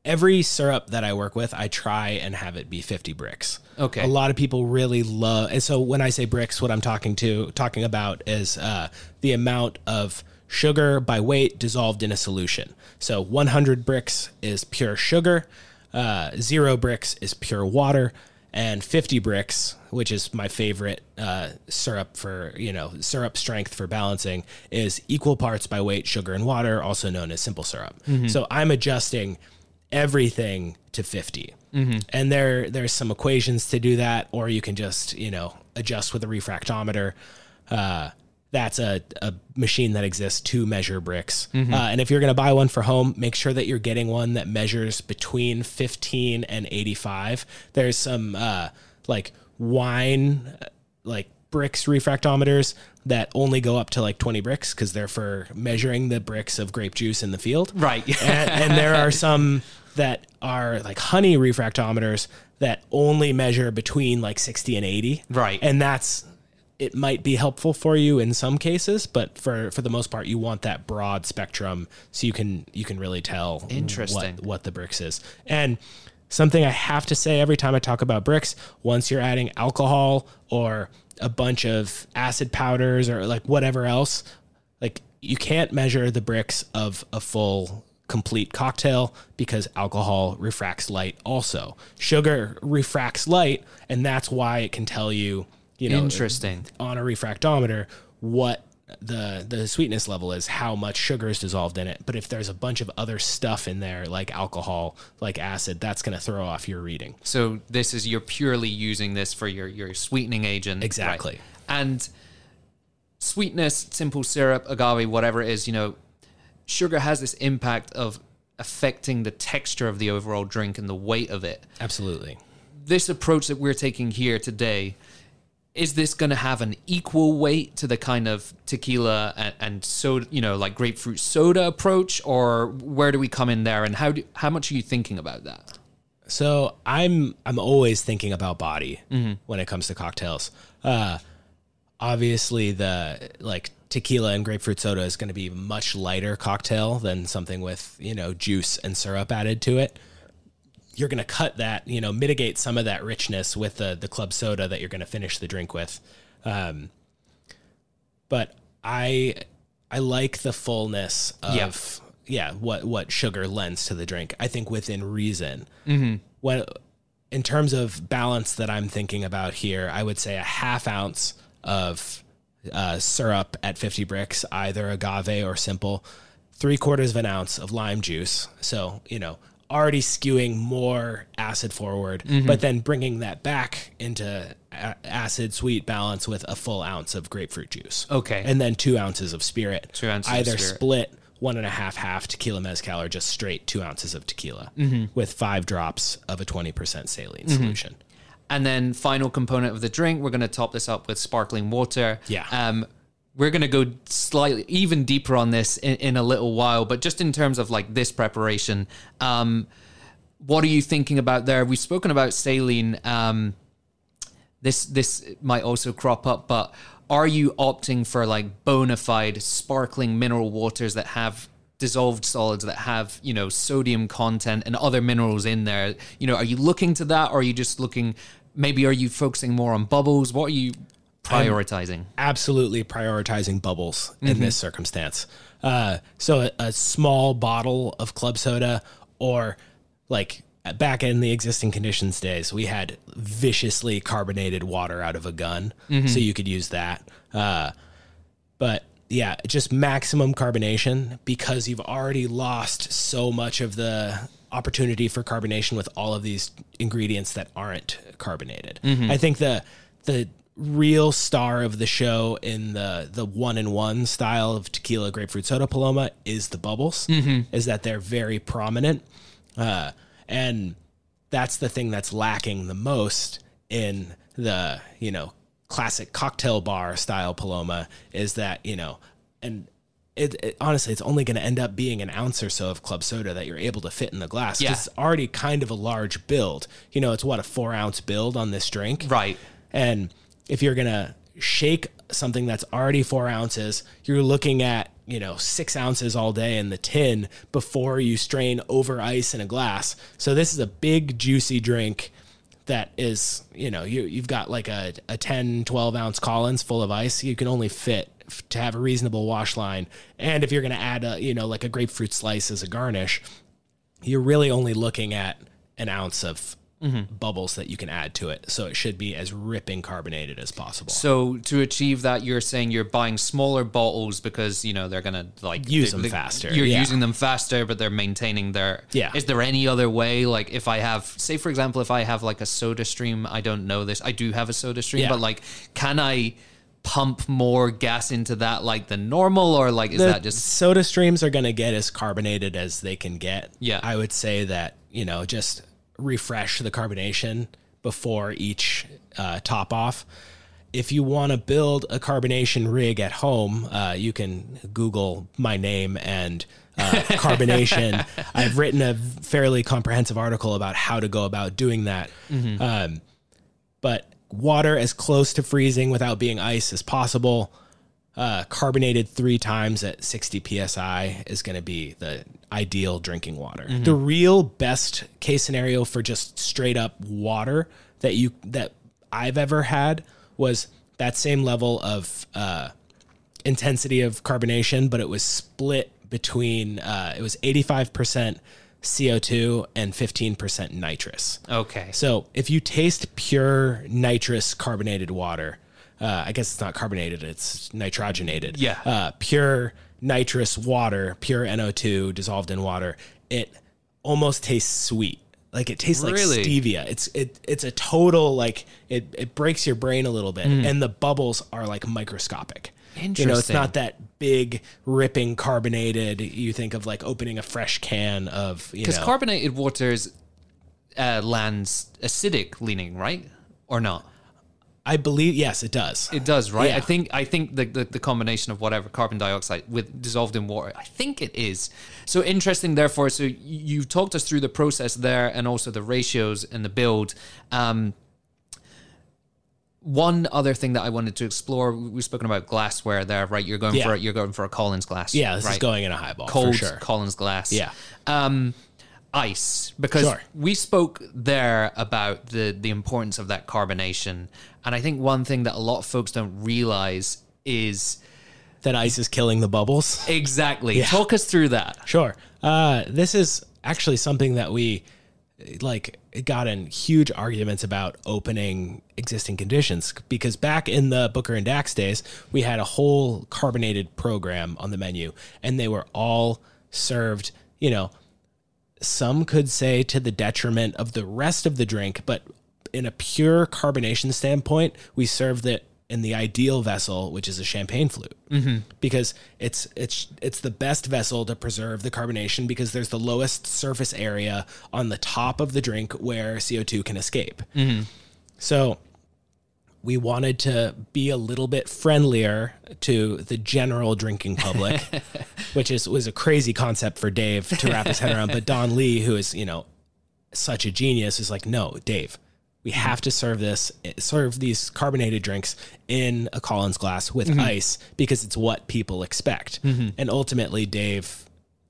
every syrup that I work with, I try and have it be 50 Brix. Okay. A lot of people really love and so when I say Brix, what I'm talking to talking about is uh, the amount of sugar by weight dissolved in a solution. So 100 Brix is pure sugar, uh, zero Brix is pure water, and 50 Brix, which is my favorite uh, syrup for, you know, syrup strength for balancing, is equal parts by weight sugar and water, also known as simple syrup. So I'm adjusting everything to 50. And there there's some equations to do that, or you can just, you know, adjust with a refractometer. Uh, that's a, a machine that exists to measure Brix. Uh, and if you're going to buy one for home, make sure that you're getting one that measures between 15 and 85. There's some uh, like wine, uh, like Brix refractometers that only go up to like 20 Brix because they're for measuring the Brix of grape juice in the field. Right. and, and there are some that are like honey refractometers that only measure between like 60 and 80. Right. And that's it might be helpful for you in some cases, but for for the most part you want that broad spectrum so you can you can really tell Interesting. what what the Brix is. And something I have to say every time I talk about Brix, once you're adding alcohol or a bunch of acid powders or like whatever else, like you can't measure the Brix of a full complete cocktail because alcohol refracts light also. Sugar refracts light and that's why it can tell you, you know, Interesting. on a refractometer what the the sweetness level is, how much sugar is dissolved in it. But if there's a bunch of other stuff in there like alcohol, like acid, that's going to throw off your reading. So this is you're purely using this for your your sweetening agent, Exactly. right. And sweetness, simple syrup, agave, whatever it is, you know, sugar has this impact of affecting the texture of the overall drink and the weight of it. Absolutely. This approach that we're taking here today. Is this going to have an equal weight to the kind of tequila and, and soda, you know, like grapefruit soda approach, or where do we come in there? And how do, how much are you thinking about that? So I'm I'm always thinking about body when it comes to cocktails. Uh, obviously, the like tequila and grapefruit soda is going to be a much lighter cocktail than something with you know juice and syrup added to it. You're going to cut that, you know, mitigate some of that richness with the the club soda that you're going to finish the drink with. Um, but I I like the fullness of Yeah. yeah, what what sugar lends to the drink. I think within reason. Mm-hmm. When in terms of balance that I'm thinking about here, I would say a half ounce of uh, syrup at 50 Brix, either agave or simple, three quarters of an ounce of lime juice. So you know, already skewing more acid forward, Mm-hmm. but then bringing that back into a- acid sweet balance with a full ounce of grapefruit juice. Okay. and then two ounces of spirit. Two ounces of either split one and a half half tequila mezcal or just straight two ounces of tequila Mm-hmm. with five drops of a 20% saline solution. And then final component of the drink, we're going to top this up with sparkling water. Yeah. Um, we're going to go slightly even deeper on this in, in a little while, but just in terms of like this preparation, um, what are you thinking about there? We've spoken about saline. Um, this this might also crop up, but are you opting for like bona fide sparkling mineral waters that have dissolved solids that have you know sodium content and other minerals in there? You know, are you looking to that, or are you just looking? Maybe are you focusing more on bubbles? What are you prioritizing? Absolutely prioritizing bubbles in this circumstance. Uh, so a, a small bottle of club soda or like back in the existing conditions days, we had viciously carbonated water out of a gun. So you could use that. Uh, but yeah, just maximum carbonation because you've already lost so much of the opportunity for carbonation with all of these ingredients that aren't carbonated. I think the the real star of the show in the the one in one style of tequila grapefruit soda paloma is the bubbles. Is that they're very prominent, uh, and that's the thing that's lacking the most in the you know classic cocktail bar style paloma is that you know and it, it- honestly it's only going to end up being an ounce or so of club soda that you're able to fit in the glass. Yeah. it's already kind of a large build you know it's what a four ounce build on this drink Right. and if you're gonna shake something that's already four ounces, you're looking at you know six ounces all day in the tin before you strain over ice in a glass. So this is a big juicy drink that is you know you you've got like a, a 10 12 ounce collins full of ice you can only fit to have a reasonable wash line and if you're going to add a you know like a grapefruit slice as a garnish you're really only looking at an ounce of Mm-hmm. bubbles that you can add to it. So it should be as ripping carbonated as possible. So to achieve that, you're saying you're buying smaller bottles because you know they're gonna like Use them faster, You're yeah. using them faster, but they're maintaining their. Yeah. Is there any other way? Like if I have, say for example, if I have like a Soda Stream, I don't know this. I do have a Soda Stream, Yeah. but like, can I pump more gas into that like than normal, or like is the that just soda streams are going to get as carbonated as they can get. Yeah. I would say that, you know, just refresh the carbonation before each uh, top off. If you want to build a carbonation rig at home, uh, you can Google my name and uh, carbonation. I've written a fairly comprehensive article about how to go about doing that. Um, but water as close to freezing without being ice as possible. Uh, carbonated three times at 60 psi is going to be the ideal drinking water. The real best case scenario for just straight up water that you that I've ever had was that same level of uh, intensity of carbonation, but it was split between uh, it was 85% CO2 and 15% nitrous. okay? So if you taste pure nitrous carbonated water, uh, I guess it's not carbonated, it's nitrogenated. Yeah. Uh, pure nitrous water, pure NO2 dissolved in water, it almost tastes sweet. Like it tastes like stevia. It's it it's a total like it it breaks your brain a little bit, and the bubbles are like microscopic. You know, it's not that big ripping carbonated. You think of like opening a fresh can of you Because carbonated waters uh, lands acidic leaning, right? Or not? I believe yes, it does. It does, right? Yeah. I think I think the, the the combination of whatever carbon dioxide with dissolved in water, I think it is. So interesting. Therefore, so you- you've talked us through the process there, and also the ratios and the build. Um, one other thing that I wanted to explore, we- we've spoken about glassware there, right? You're going Yeah. for you're going for a Collins glass. Yeah, this is going in a highball cold for sure. Collins glass. Yeah. Um, ice because Sure. we spoke there about the the importance of that carbonation, and I think one thing that a lot of folks don't realize is that ice is killing the bubbles. Exactly. Talk us through that. Sure. Uh, this is actually something that we like got in huge arguments about opening existing conditions because back in the Booker and Dax days, we had a whole carbonated program on the menu and they were all served, you know, some could say to the detriment of the rest of the drink, but in a pure carbonation standpoint, we served it in the ideal vessel, which is a champagne flute, mm-hmm. because it's it's it's the best vessel to preserve the carbonation because there's the lowest surface area on the top of the drink where CO2 can escape. Mm-hmm. So we wanted to be a little bit friendlier to the general drinking public, which is was a crazy concept for Dave to wrap his head around. But Don Lee, who is you know such a genius, is like, no, Dave, we have to serve this, serve these carbonated drinks in a Collins glass with mm-hmm. ice because it's what people expect. Mm-hmm. And ultimately, Dave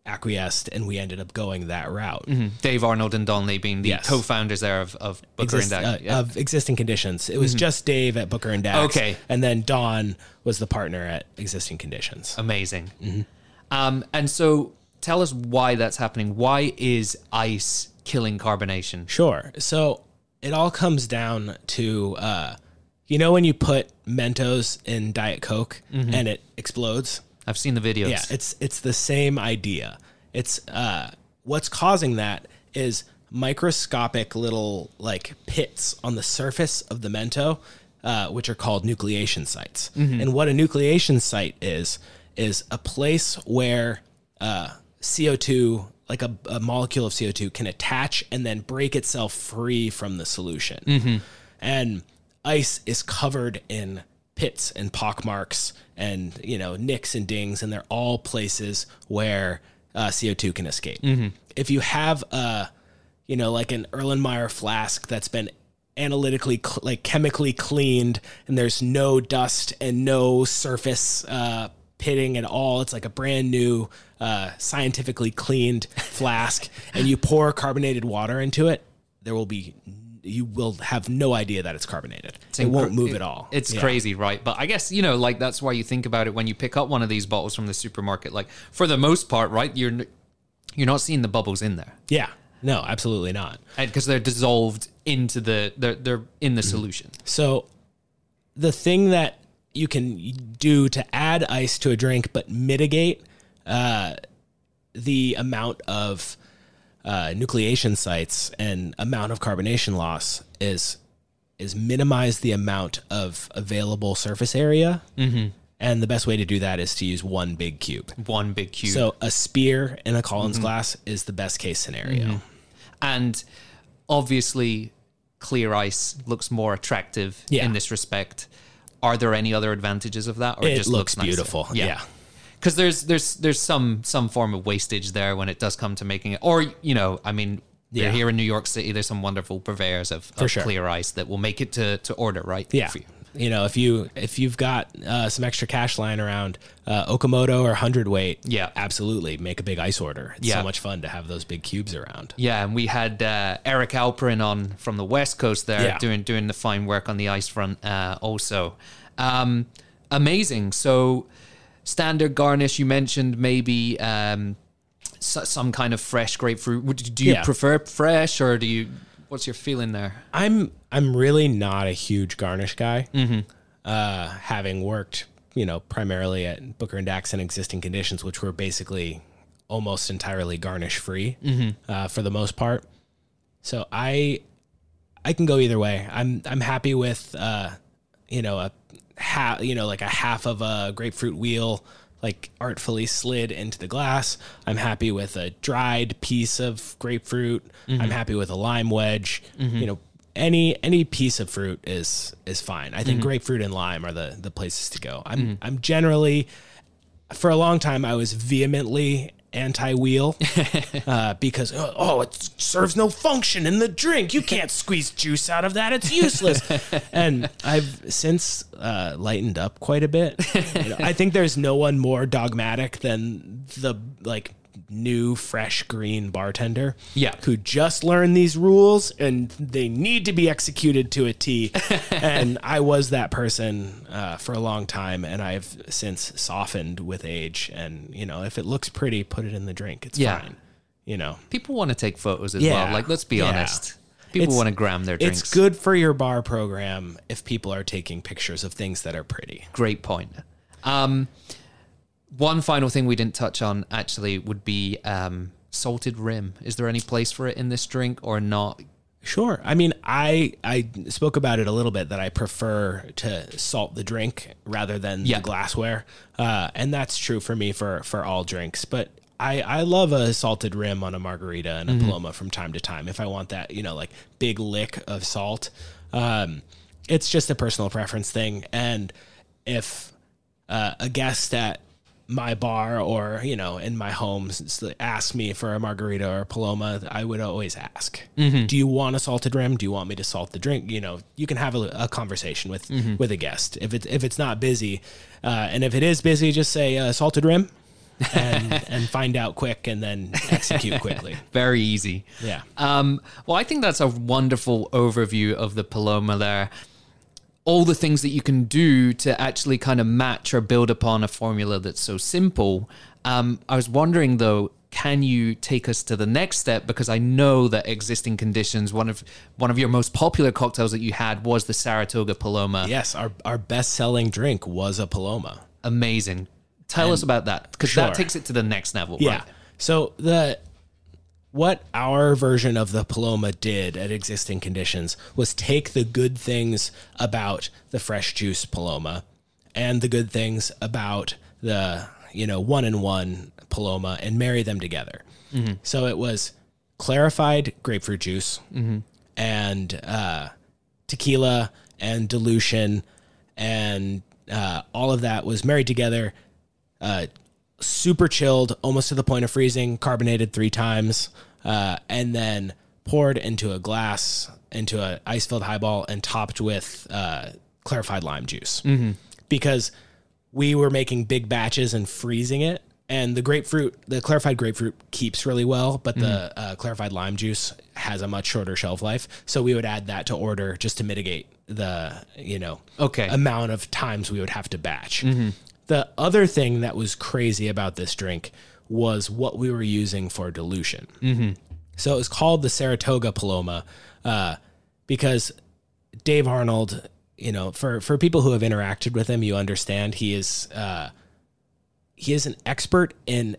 acquiesced and we ended up going that route. Mm-hmm. Dave Arnold and Don Lee being the yes. co-founders there of, of Booker Exist, and Dax. Uh, yeah. Of existing conditions. It was mm-hmm. just Dave at Booker and Dax. Okay. And then Don was the partner at existing conditions. Amazing. Mm-hmm. Um, and so tell us why that's happening. Why is ice killing carbonation? Sure. So it all comes down to, uh, you know, when you put Mentos in Diet Coke mm-hmm. and it explodes? I've seen the videos. Yeah, it's it's the same idea. It's uh, what's causing that is microscopic little like pits on the surface of the mento, uh, which are called nucleation sites. Mm-hmm. And what a nucleation site is is a place where uh, CO two, like a, a, molecule of CO two, can attach and then break itself free from the solution. Mm-hmm. And ice is covered in pits and pockmarks and you know nicks and dings, and they're all places where uh, CO2 can escape. Mm-hmm. If you have a you know like an Erlenmeyer flask that's been analytically cl- like chemically cleaned and there's no dust and no surface uh, pitting at all it's like a brand new uh, scientifically cleaned flask and you pour carbonated water into it there will be you will have no idea that it's carbonated. It's it won't move it, at all. It's yeah. crazy, right? But I guess you know, like that's why you think about it when you pick up one of these bottles from the supermarket. Like for the most part, right? You're you're not seeing the bubbles in there. Yeah. No, absolutely not. Because they're dissolved into the they're they're in the mm-hmm. solution. So the thing that you can do to add ice to a drink but mitigate uh, the amount of uh, nucleation sites and amount of carbonation loss is is minimize the amount of available surface area. Mm-hmm. And the best way to do that is to use one big cube. One big cube. So a spear in a Collins mm-hmm. glass is the best case scenario. Mm-hmm. And obviously, clear ice looks more attractive yeah. in this respect. Are there any other advantages of that, or it, it just looks, looks beautiful? Yeah. yeah because there's there's there's some some form of wastage there when it does come to making it, or you know, I mean, yeah. here in New York City, there's some wonderful purveyors of, of sure. clear ice that will make it to to order, right? Yeah. You. you. know, if you if you've got uh, some extra cash lying around, uh, Okamoto or hundredweight, yeah, absolutely, make a big ice order. It's yeah. so much fun to have those big cubes around. Yeah, and we had uh, Eric Alperin on from the West Coast there yeah. doing doing the fine work on the ice front, uh, also. Um, amazing. So standard garnish. You mentioned maybe um, some kind of fresh grapefruit. Do you yeah. prefer fresh or do you? What's your feeling there? I'm I'm really not a huge garnish guy. Mm-hmm. Uh, having worked, you know, primarily at Booker and Dax in existing conditions, which were basically almost entirely garnish free mm-hmm. uh, for the most part. So I I can go either way. I'm I'm happy with uh, you know a half, you know, like a half of a grapefruit wheel, like artfully slid into the glass. I'm happy with a dried piece of grapefruit. Mm-hmm. I'm happy with a lime wedge. Mm-hmm. You know, any any piece of fruit is is fine. I think mm-hmm. grapefruit and lime are the the places to go. I'm mm-hmm. I'm generally for a long time I was vehemently anti-wheel uh, because oh, oh, it serves no function in the drink. You can't squeeze juice out of that; it's useless. and I've since uh, lightened up quite a bit. You know, I think there's no one more dogmatic than the like new fresh green bartender Yeah. who just learned these rules and they need to be executed to a T. and I was that person uh, for a long time, and I've since softened with age. And you know, if it looks pretty, put it in the drink. It's Yeah. fine. You know, People want to take photos as Yeah. well. Like, let's be Yeah. honest. People want to gram their drinks. it's good for your bar program if people are taking pictures of things that are pretty. Great point. Um, one final thing we didn't touch on actually would be um, salted rim. Is there any place for it in this drink or not? Sure. I mean, I I spoke about it a little bit that I prefer to salt the drink rather than Yeah. the glassware, uh, and that's true for me for for all drinks. But I I love a salted rim on a margarita and a Mm-hmm. paloma from time to time if I want that you know like big lick of salt. Um, it's just a personal preference thing, and if uh, a guest at my bar or you know in my home ask me for a margarita or a paloma i would always ask. Do you want a salted rim? Do you want me to salt the drink? You know you can have a, a conversation with with a guest. If it's if it's not busy uh, and if it is busy just say uh, salted rim and and find out quick and then execute quickly. Very easy. yeah. Um, well, I think that's a wonderful overview of the Paloma there. All the things that you can do to actually kind of match or build upon a formula that's so simple. Um, I was wondering though, can you take us to the next step? Because I know that existing conditions, one of one of your most popular cocktails that you had was the Saratoga Paloma. yes our our best selling drink was a paloma Amazing. Tell us about that because Sure. that takes it to the next level. Yeah. Right? So the what our version of the Paloma did at existing conditions was take the good things about the fresh juice Paloma and the good things about the, you know, one in one Paloma and marry them together. So it was clarified grapefruit juice and uh, tequila and dilution and uh, all of that was married together super chilled, almost to the point of freezing, carbonated three times, uh, and then poured into a glass, into an ice filled highball, and topped with uh, clarified lime juice. Because we were making big batches and freezing it. And the grapefruit, the clarified grapefruit keeps really well, but the uh, clarified lime juice has a much shorter shelf life. So we would add that to order just to mitigate the, you know, Okay. amount of times we would have to batch. The other thing that was crazy about this drink was what we were using for dilution. So it was called the Saratoga Paloma uh, because Dave Arnold, you know, for for people who have interacted with him, you understand he is uh, he is an expert in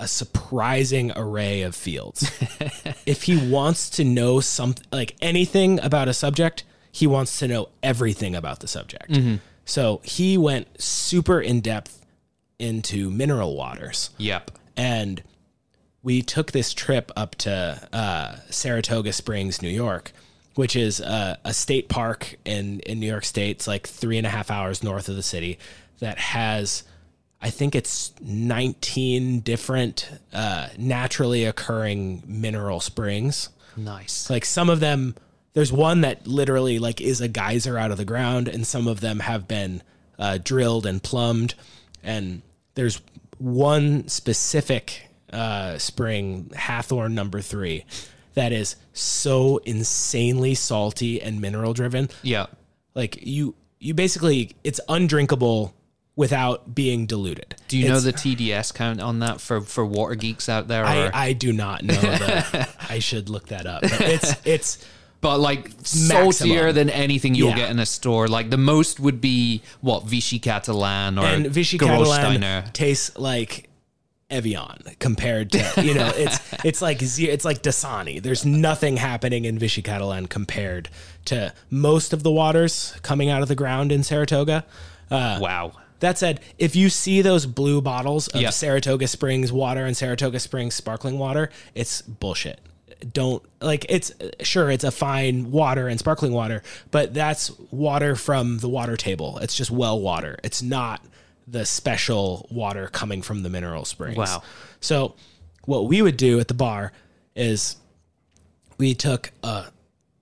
a surprising array of fields. if he wants to know something like anything about a subject, he wants to know everything about the subject. So he went super in depth into mineral waters Yep. and we took this trip up to uh, Saratoga Springs, New York, which is a, a state park in in New York State. It's like three and a half hours north of the city. That has, I think it's nineteen different uh, naturally occurring mineral springs. Nice. Like some of them, there's one that literally like is a geyser out of the ground, and some of them have been uh, drilled and plumbed. And there's one specific uh, spring, Hathorn number three, that is so insanely salty and mineral driven. Yeah. Like you, you basically it's undrinkable without being diluted. Do you know the TDS count on that for for water geeks out there? I, I do not know. I should look that up. But it's it's but like saltier than anything you'll Yeah. get in a store. Like the most would be what Vichy Catalan or and Vichy Catalan tastes like Evian compared to you know it's it's like it's like Dasani. There's nothing happening in Vichy Catalan compared to most of the waters coming out of the ground in Saratoga. Uh, Wow. that said, if you see those blue bottles of Yeah. Saratoga Springs water and Saratoga Springs sparkling water, it's bullshit. Don't like it's sure it's a fine water and sparkling water, but that's water from the water table. It's just well water. It's not the special water coming from the mineral springs. Wow. So what we would do at the bar is we took a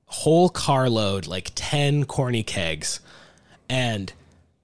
whole carload, like 10 corny kegs, and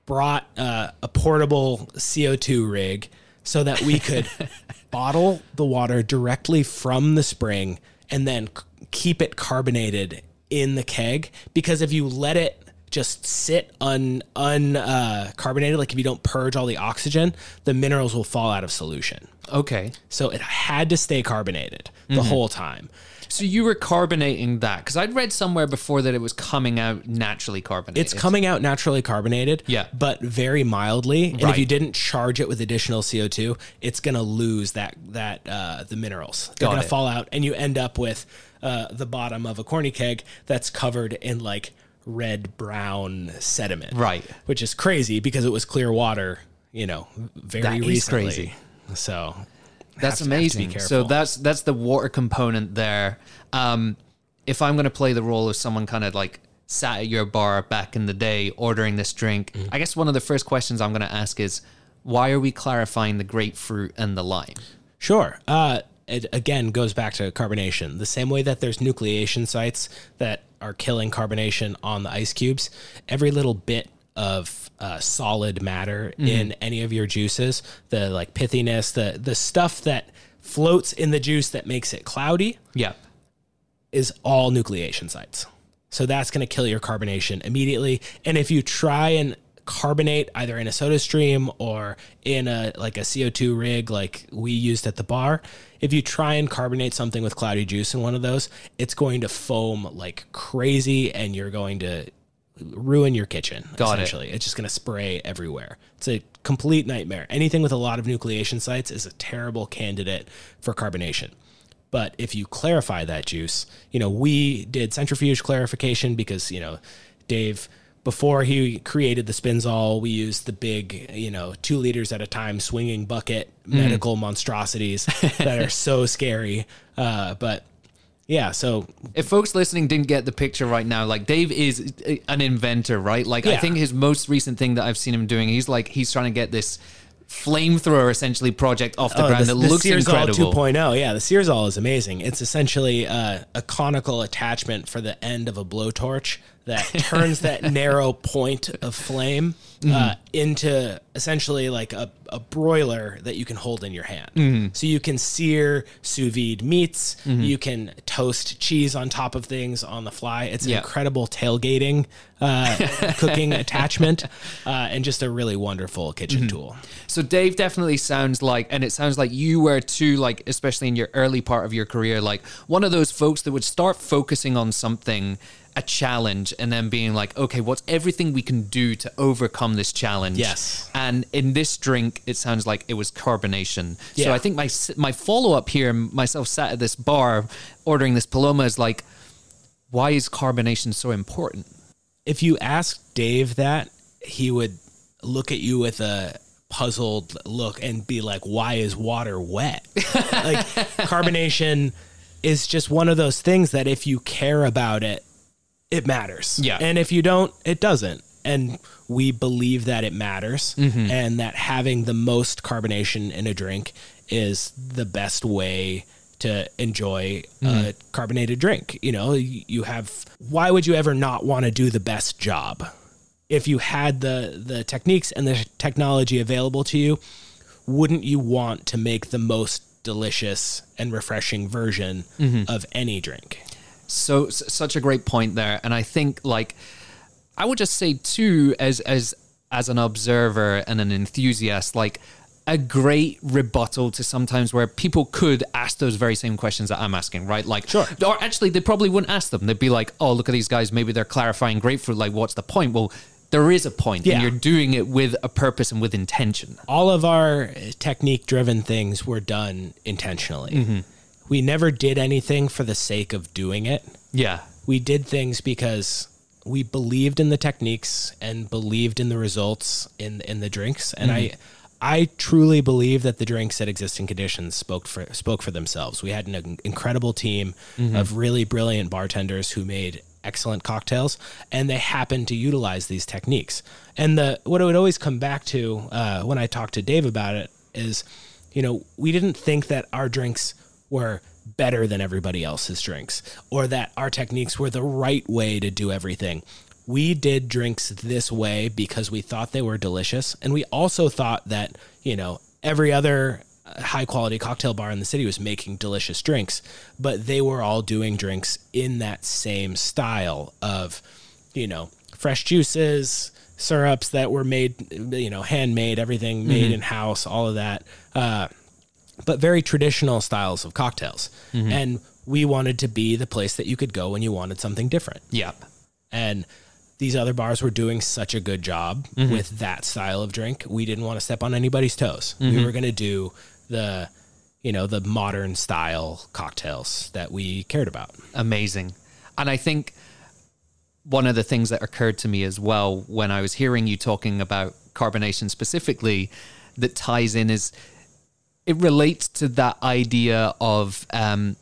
brought uh, a portable CO2 rig so that we could bottle the water directly from the spring and then c- keep it carbonated in the keg because if you let it just sit un un uh, carbonated, like if you don't purge all the oxygen, the minerals will fall out of solution. Okay. So it had to stay carbonated the whole time. So you were carbonating that because I'd read somewhere before that it was coming out naturally carbonated. It's coming out naturally carbonated, Yeah. but very mildly. And if you didn't charge it with additional CO two, it's gonna lose that that uh, the minerals. They're Got gonna it. fall out, and you end up with uh, the bottom of a corny keg that's covered in like red brown sediment, Right. Which is crazy because it was clear water, you know, very That is recently. crazy. So That's have to- have to be amazing. careful. So that's that's the water component there. Um, if I'm going to play the role of someone kind of like sat at your bar back in the day ordering this drink, Mm-hmm. I guess one of the first questions I'm going to ask is, why are we clarifying the grapefruit and the lime? Sure. Uh, it again goes back to carbonation. The same way that there's nucleation sites that are killing carbonation on the ice cubes, every little bit of uh, solid matter in any of your juices, the like pithiness, the the stuff that floats in the juice that makes it cloudy, Yep. is all nucleation sites. So that's going to kill your carbonation immediately. And if you try and carbonate either in a soda stream or in a like a CO2 rig like we used at the bar, if you try and carbonate something with cloudy juice in one of those, it's going to foam like crazy and you're going to ruin your kitchen Got it. essentially. It's just going to spray everywhere. It's a complete nightmare. Anything with a lot of nucleation sites is a terrible candidate for carbonation. But if you clarify that juice, you know, we did centrifuge clarification because, you know, Dave, before he created the Spinzall, we used the big, you know, two liters at a time swinging bucket medical monstrosities that are so scary. Uh, but yeah, so If folks listening didn't get the picture right now, like Dave is an inventor, right? Like I Yeah. think his most recent thing that I've seen him doing, he's like he's trying to get this flamethrower essentially project off the Oh, ground that looks Searzall incredible. 2.0. Yeah, the Searzall is amazing. It's essentially uh, a conical attachment for the end of a blowtorch that turns that narrow point of flame Mm-hmm. uh, into essentially like a, a broiler that you can hold in your hand. Mm-hmm. So you can sear sous vide meats, you can toast cheese on top of things on the fly. It's an Yeah. incredible tailgating uh, cooking attachment uh, and just a really wonderful kitchen Mm-hmm. tool. So Dave definitely sounds like, and it sounds like you were too, like especially in your early part of your career, like one of those folks that would start focusing on something, a challenge, and then being like, okay, what's everything we can do to overcome this challenge? Yes. And in this drink, it sounds like it was carbonation. Yeah. So I think my my follow up here, myself sat at this bar ordering this Paloma, is like, why is carbonation so important? if you ask Dave that, he would look at you with a puzzled look and be like, "Why is water wet?" like carbonation is just one of those things that if you care about it, it matters. Yeah. And if you don't, it doesn't. And we believe that it matters Mm-hmm. and that having the most carbonation in a drink is the best way to enjoy Mm-hmm. a carbonated drink. You know, you have why would you ever not want to do the best job? If you had the the techniques and the technology available to you, wouldn't you want to make the most delicious and refreshing version Mm-hmm. of any drink? So s- such a great point there and i think like i would just say too as as as an observer and an enthusiast like a great rebuttal to sometimes where people could ask those very same questions that I'm asking, right? Like, Sure. or actually, they probably wouldn't ask them. They'd be like, "Oh, look at these guys. Maybe they're clarifying grapefruit. Like, what's the point?" Well, there is a point, Yeah. and you're doing it with a purpose and with intention. all of our technique driven things were done intentionally. Mm-hmm. We never did anything for the sake of doing it. Yeah, We did things because we believed in the techniques and believed in the results in in the drinks and I I truly believe that the drinks at existing conditions spoke for spoke for themselves. We had an incredible team of really brilliant bartenders who made excellent cocktails, and they happened to utilize these techniques. And the what it would always come back to uh, when I talked to Dave about it is, you know, we didn't think that our drinks were better than everybody else's drinks or that our techniques were the right way to do everything. We did drinks this way because we thought they were delicious. And we also thought that, you know, every other high quality cocktail bar in the city was making delicious drinks, but they were all doing drinks in that same style of, you know, fresh juices, syrups that were made, you know, handmade, everything made in house, all of that. Uh, but very traditional styles of cocktails. Mm-hmm. And we wanted to be the place that you could go when you wanted something different. Yep. And these other bars were doing such a good job mm-hmm. with that style of drink. We didn't want to step on anybody's toes. We mm-hmm. were going to do the, you know, the modern style cocktails that we cared about. Amazing. And I think one of the things that occurred to me as well when I was hearing you talking about carbonation specifically that ties in is it relates to that idea of um,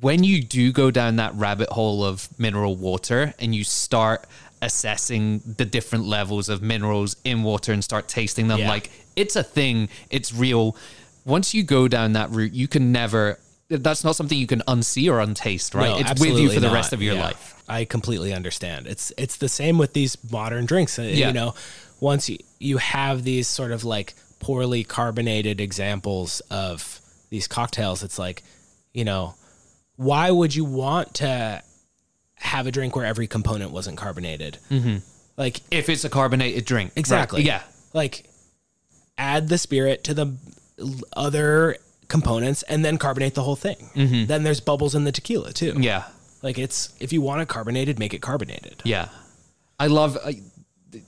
when you do go down that rabbit hole of mineral water and you start assessing the different levels of minerals in water and start tasting them Yeah. like it's a thing, it's real. Once you go down that route, you can never. That's not something you can unsee or untaste, right? No, it's with you for the not. rest of your Yeah. life. I completely understand. It's it's the same with these modern drinks. Uh, Yeah. You know, once you, you have these sort of like poorly carbonated examples of these cocktails, it's like, you know, why would you want to have a drink where every component wasn't carbonated? Mm-hmm. Like If it's a carbonated drink, Exactly. Right. Yeah, like add the spirit to the other components and then carbonate the whole thing. Then there's bubbles in the tequila too. yeah, Like it's if you want it carbonated, make it carbonated. yeah. I love. I,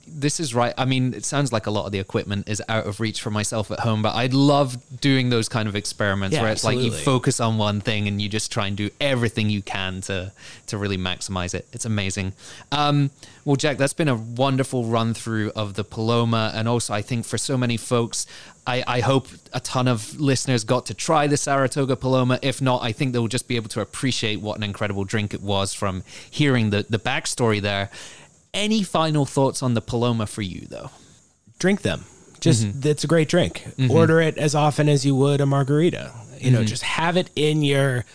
this is right. I mean, it sounds like a lot of the equipment is out of reach for myself at home, but I love doing those kind of experiments Yeah, where it's like you focus on one thing and you just try and do everything you can to to really maximize it. It's amazing. Um, well, Jack, that's been a wonderful run through of the Paloma, and also I think for so many folks. I, I hope a ton of listeners got to try the Saratoga Paloma. If not, I think they'll just be able to appreciate what an incredible drink it was from hearing the, the backstory there. Any final thoughts on the Paloma for you, though? Drink them. Just it's a great drink. Order it as often as you would a margarita. You know, just have it in your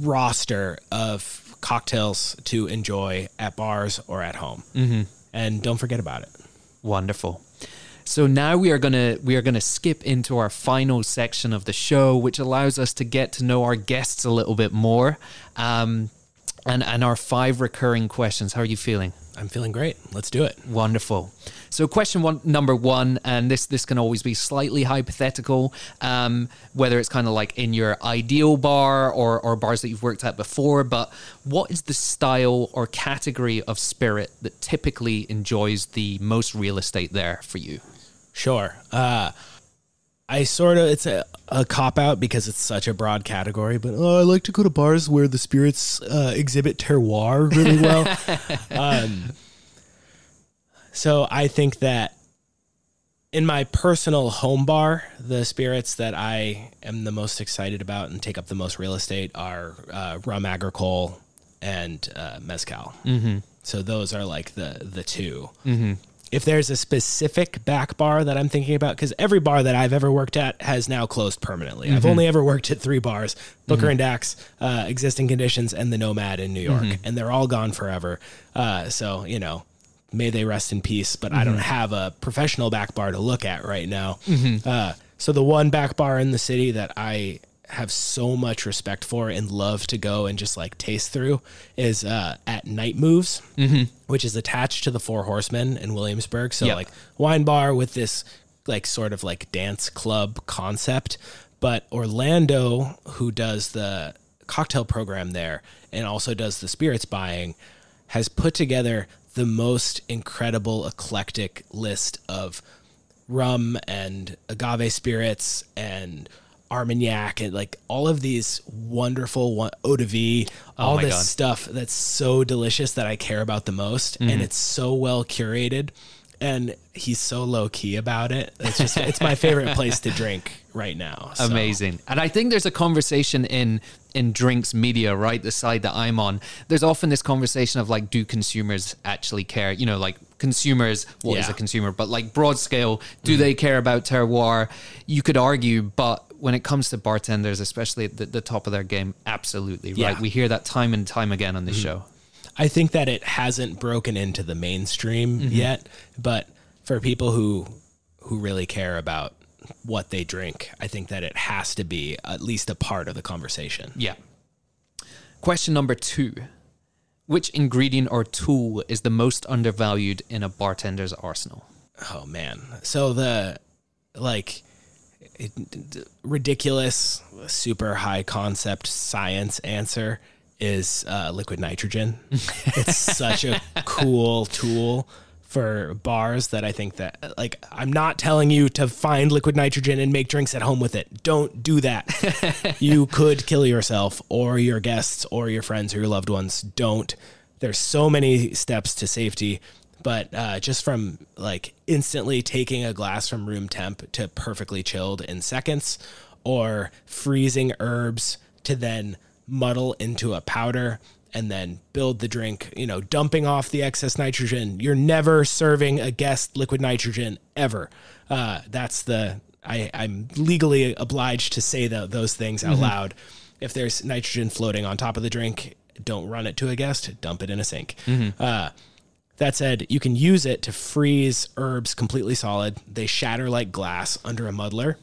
roster of cocktails to enjoy at bars or at home. Mm-hmm. And don't forget about it. Wonderful. So now we are gonna we are gonna skip into our final section of the show, which allows us to get to know our guests a little bit more, um, and and our five recurring questions. How are you feeling? I'm feeling great. Let's do it. Wonderful. So, question one, number one, and this this can always be slightly hypothetical, um, whether it's kind of like in your ideal bar or or bars that you've worked at before. But what is the style or category of spirit that typically enjoys the most real estate there for you? Sure. Uh, I sort of it's a, a cop out because it's such a broad category, but oh, I like to go to bars where the spirits uh, exhibit terroir really well. um, so I think that in my personal home bar, the spirits that I am the most excited about and take up the most real estate are uh, rum agricole and uh, mezcal. Mm-hmm. So those are like the the 2 Mm-hmm. If there's a specific back bar that I'm thinking about, because every bar that I've ever worked at has now closed permanently. I've only ever worked at three bars: Booker and Dax, uh, Existing Conditions, and the Nomad in New York, and they're all gone forever. Uh, so you know, may they rest in peace. But I don't have a professional back bar to look at right now. Uh, so the one back bar in the city that I have so much respect for and love to go and just like taste through is uh, at Night Moves, which is attached to the Four Horsemen in Williamsburg. So Yep. like wine bar with this like sort of like dance club concept. But Orlando, who does the cocktail program there and also does the spirits buying, has put together the most incredible eclectic list of rum and agave spirits and Armagnac and like all of these wonderful eau de vie, oh all Oh this God. stuff that's so delicious that I care about the most, and mm-hmm. it's so well curated, and he's so low key about it. It's just it's my favorite place to drink right now. So, Amazing. And I think there's a conversation in in drinks media, right? The side that I'm on. There's often this conversation of like, do consumers actually care? You know, like consumers, what is Yeah. a consumer? But like broad scale, do mm-hmm. they care about terroir? You could argue, but when it comes to bartenders, especially at the, the top of their game, absolutely, right? Yeah. We hear that time and time again on the mm-hmm. show. I think that it hasn't broken into the mainstream mm-hmm. yet, but for people who who really care about what they drink. I think that it has to be at least a part of the conversation. Yeah. Question number two Which ingredient or tool is the most undervalued in a bartender's arsenal? Oh man. So the like it, ridiculous, super high concept science answer is uh, liquid nitrogen. it's such a cool tool for bars that I think that like I'm not telling you to find liquid nitrogen and make drinks at home with it. Don't do that. you could kill yourself or your guests or your friends or your loved ones. Don't. There's so many steps to safety but uh, just from like instantly taking a glass from room temp to perfectly chilled in seconds or freezing herbs to then muddle into a powder and then build the drink, you know, dumping off the excess nitrogen. You're never serving a guest liquid nitrogen ever. Uh, that's the, I, I'm legally obliged to say the, those things out loud. If there's nitrogen floating on top of the drink, don't run it to a guest, dump it in a sink. Uh, that said, you can use it to freeze herbs completely solid. They shatter like glass under a muddler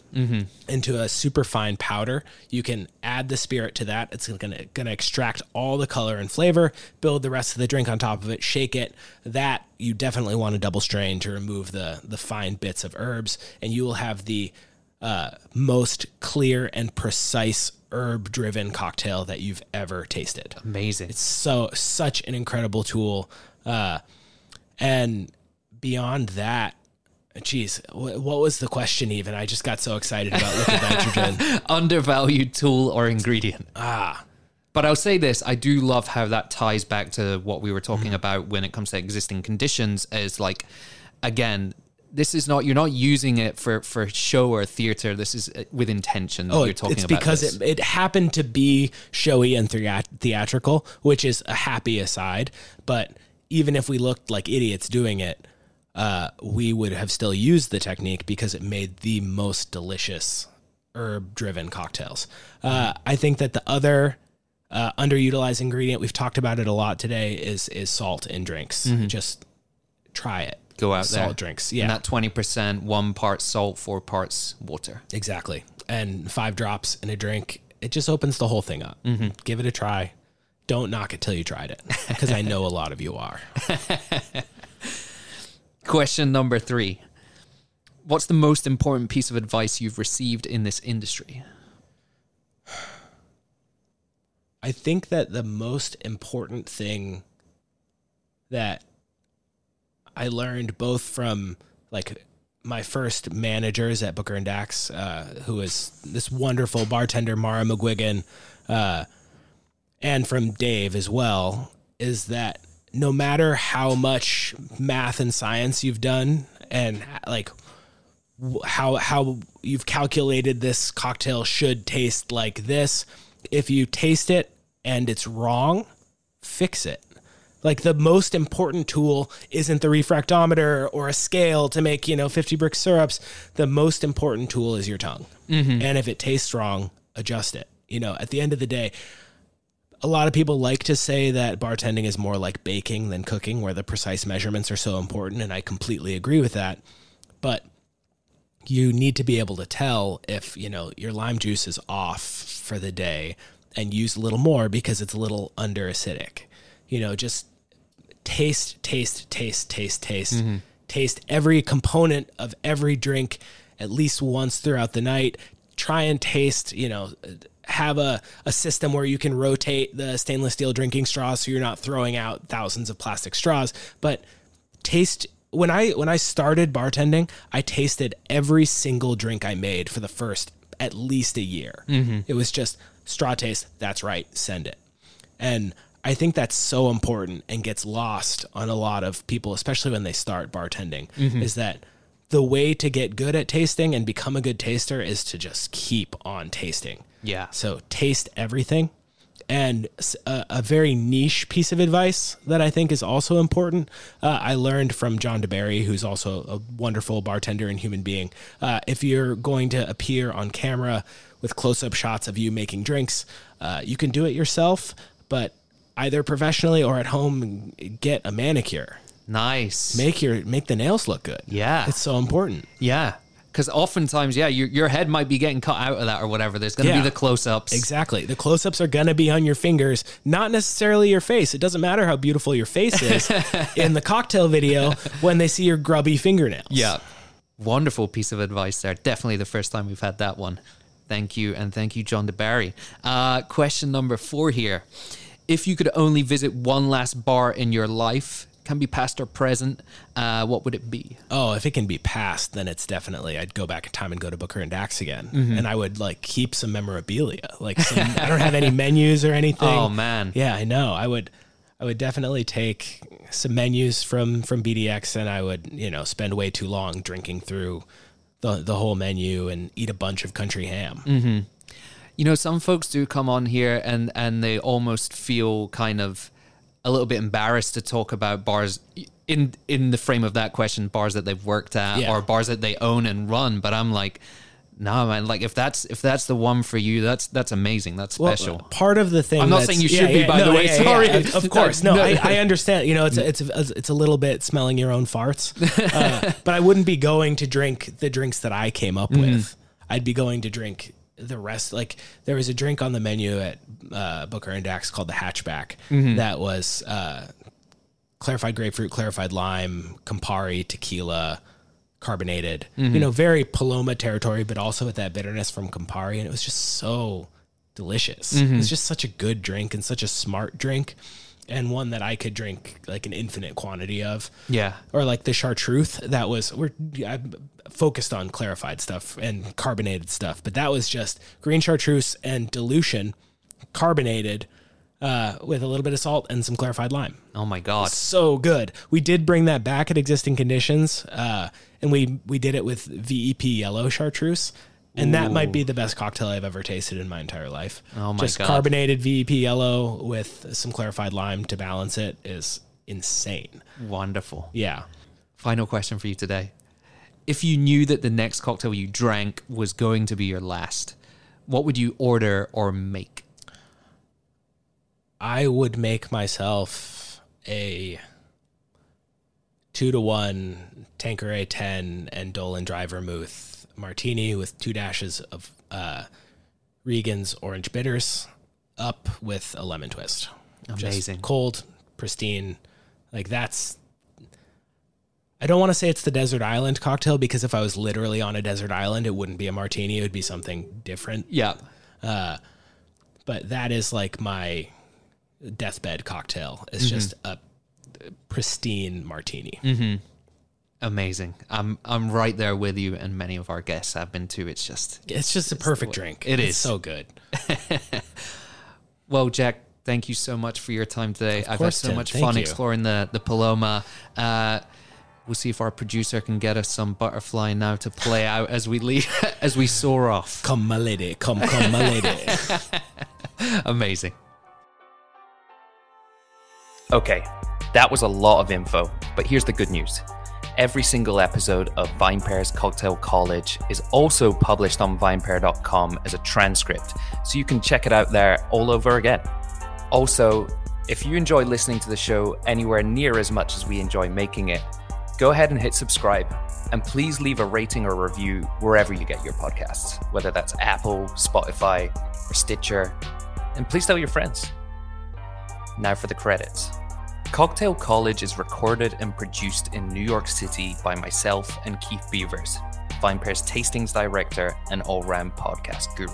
into a super fine powder. You can add the spirit to that. It's gonna gonna extract all the color and flavor, build the rest of the drink on top of it, shake it. That you definitely want to double strain to remove the the fine bits of herbs, and you will have the uh, most clear and precise herb driven cocktail that you've ever tasted Amazing. It's so such an incredible tool uh and beyond that geez wh- what was the question even i just got so excited about liquid nitrogen undervalued tool or ingredient. Ah. But I'll say this I do love how that ties back to what we were talking about when it comes to existing conditions. Is like, again, this is not, you're not using it for, for show or theater. This is uh, with intention that oh you're talking it's about. because it, it happened to be showy and thea- theatrical which is a happy aside but even if we looked like idiots doing it uh, we would have still used the technique because it made the most delicious herb driven cocktails. Uh, I think that the other uh, underutilized ingredient we've talked about it a lot today is is salt in drinks. Just try it. Go out salt there. drinks. And Yeah, that 20%, one part salt, four parts water. exactly. And five drops in a drink, it just opens the whole thing up. Give it a try. Don't knock it till you tried it, because I know a lot of you are. Question number three What's the most important piece of advice you've received in this industry? I think that the most important thing that I learned both from like my first managers at Booker and Dax, uh, who is this wonderful bartender Mara McGuigan, uh, and from Dave as well, is that no matter how much math and science you've done and like how how you've calculated this cocktail should taste like this, if you taste it and it's wrong, fix it. Like the most important tool isn't the refractometer or a scale to make, you know, 50 Brix syrups. The most important tool is your tongue. Mm-hmm. And if it tastes wrong, adjust it. You know, at the end of the day, a lot of people like to say that bartending is more like baking than cooking, where the precise measurements are so important. And I completely agree with that. But you need to be able to tell if, you know, your lime juice is off for the day and use a little more because it's a little under acidic. You know, just taste, taste, taste, taste, taste, mm-hmm. taste every component of every drink at least once throughout the night. Try and taste, you know, have a, a system where you can rotate the stainless steel drinking straws so you're not throwing out thousands of plastic straws, but taste when I when I started bartending, I tasted every single drink I made for the first at least a year. Mm-hmm. It was just straw taste, that's right, send it. And I think that's so important and gets lost on a lot of people, especially when they start bartending, mm-hmm. is that the way to get good at tasting and become a good taster is to just keep on tasting. Yeah. So taste everything. And a very niche piece of advice that I think is also important, uh, I learned from John deBary, who's also a wonderful bartender and human being. Uh, if you're going to appear on camera with close up shots of you making drinks, uh, you can do it yourself, but either professionally or at home, get a manicure. Nice. Make your make the nails look good. Yeah. it's so important. Yeah. Because oftentimes, yeah, your your head might be getting cut out of that or whatever. There's going to Yeah. be the close ups. Exactly. The close ups are going to be on your fingers, not necessarily your face. It doesn't matter how beautiful your face is in the cocktail video when they see your grubby fingernails. Yeah. Wonderful piece of advice there. Definitely the first time we've had that one. Thank you. And thank you, John deBary. Uh, question number four here. If you could only visit one last bar in your life, can be past or present, uh, what would it be? Oh, if it can be past, then it's definitely I'd go back in time and go to Booker and Dax again, Mm-hmm. and I would like keep some memorabilia. Like some, I don't have any menus or anything. Oh, man. Yeah, I know. I would, I would definitely take some menus from from BDX, and I would you know spend way too long drinking through the the whole menu and eat a bunch of country ham. Mm. You know, some folks do come on here and and they almost feel kind of a little bit embarrassed to talk about bars in in the frame of that question, bars that they've worked at Yeah. or bars that they own and run. But I'm like, no, man. Like if that's if that's the one for you, that's that's amazing. That's Well, special. part of the thing. I'm not saying you should be, by the way. Sorry. of- course. No, No. I, I understand. You know, it's a, it's a, it's a little bit smelling your own farts, uh, but I wouldn't be going to drink the drinks that I came up with. I'd be going to drink the rest. Like there was a drink on the menu at uh, Booker and Dax called the Hatchback that was uh, clarified grapefruit, clarified lime, Campari, tequila. Carbonated, you know, very Paloma territory, but also with that bitterness from Campari, and it was just so delicious. It's just such a good drink and such a smart drink, and one that I could drink like an infinite quantity of. Yeah. Or like the chartreuse that was we're I focused on clarified stuff and carbonated stuff, but that was just green chartreuse and dilution, carbonated, uh, with a little bit of salt and some clarified lime Oh my god. so good. We did bring that back at existing conditions, uh, and we we did it with VEP yellow chartreuse, and that might be the best cocktail I've ever tasted in my entire life. Oh my Just God. Just carbonated VEP yellow with some clarified lime to balance it is insane. Wonderful. Yeah. Final question for you today. If you knew that the next cocktail you drank was going to be your last, what would you order or make? I would make myself a two to one Tanqueray 10 and Dolin Dry Vermouth martini with two dashes of uh, Regan's orange bitters up with a lemon twist. Amazing. Just cold, pristine. Like that's. I don't want to say it's the desert island cocktail because if I was literally on a desert island, it wouldn't be a martini. It would be something different Yeah. Uh, but that is like my deathbed cocktail. It's mm-hmm. just a pristine martini. Mm-hmm. Amazing. I'm I'm right there with you and many of our guests have been too. It's just It's just a perfect drink. It it's is. so good. Well, Jack, thank you so much for your time today. I've had so Tim. much Thank fun you. exploring the the Paloma. Uh, we'll see if our producer can get us some butterfly now to play out as we leave as we soar off. Come, my lady. Come, come, my lady. Amazing. Okay, that was a lot of info, but here's the good news. Every single episode of VinePair's Cocktail College is also published on vinepair.com as a transcript, so you can check it out there all over again. Also, if you enjoy listening to the show anywhere near as much as we enjoy making it, go ahead and hit subscribe. And please leave a rating or review wherever you get your podcasts, whether that's Apple, Spotify, or Stitcher. And please tell your friends. Now for the credits. Cocktail College is recorded and produced in New York City by myself and Keith Beavers, VinePair's tastings director and all round podcast guru.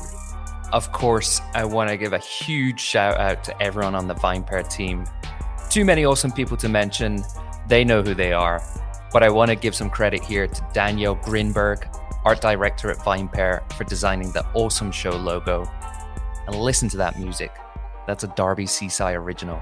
Of course, I want to give a huge shout out to everyone on the VinePair team. Too many awesome people to mention, they know who they are. But I want to give some credit here to Danielle Grinberg, art director at VinePair, for designing the awesome show logo. And listen to that music. That's a Darby Cicci original.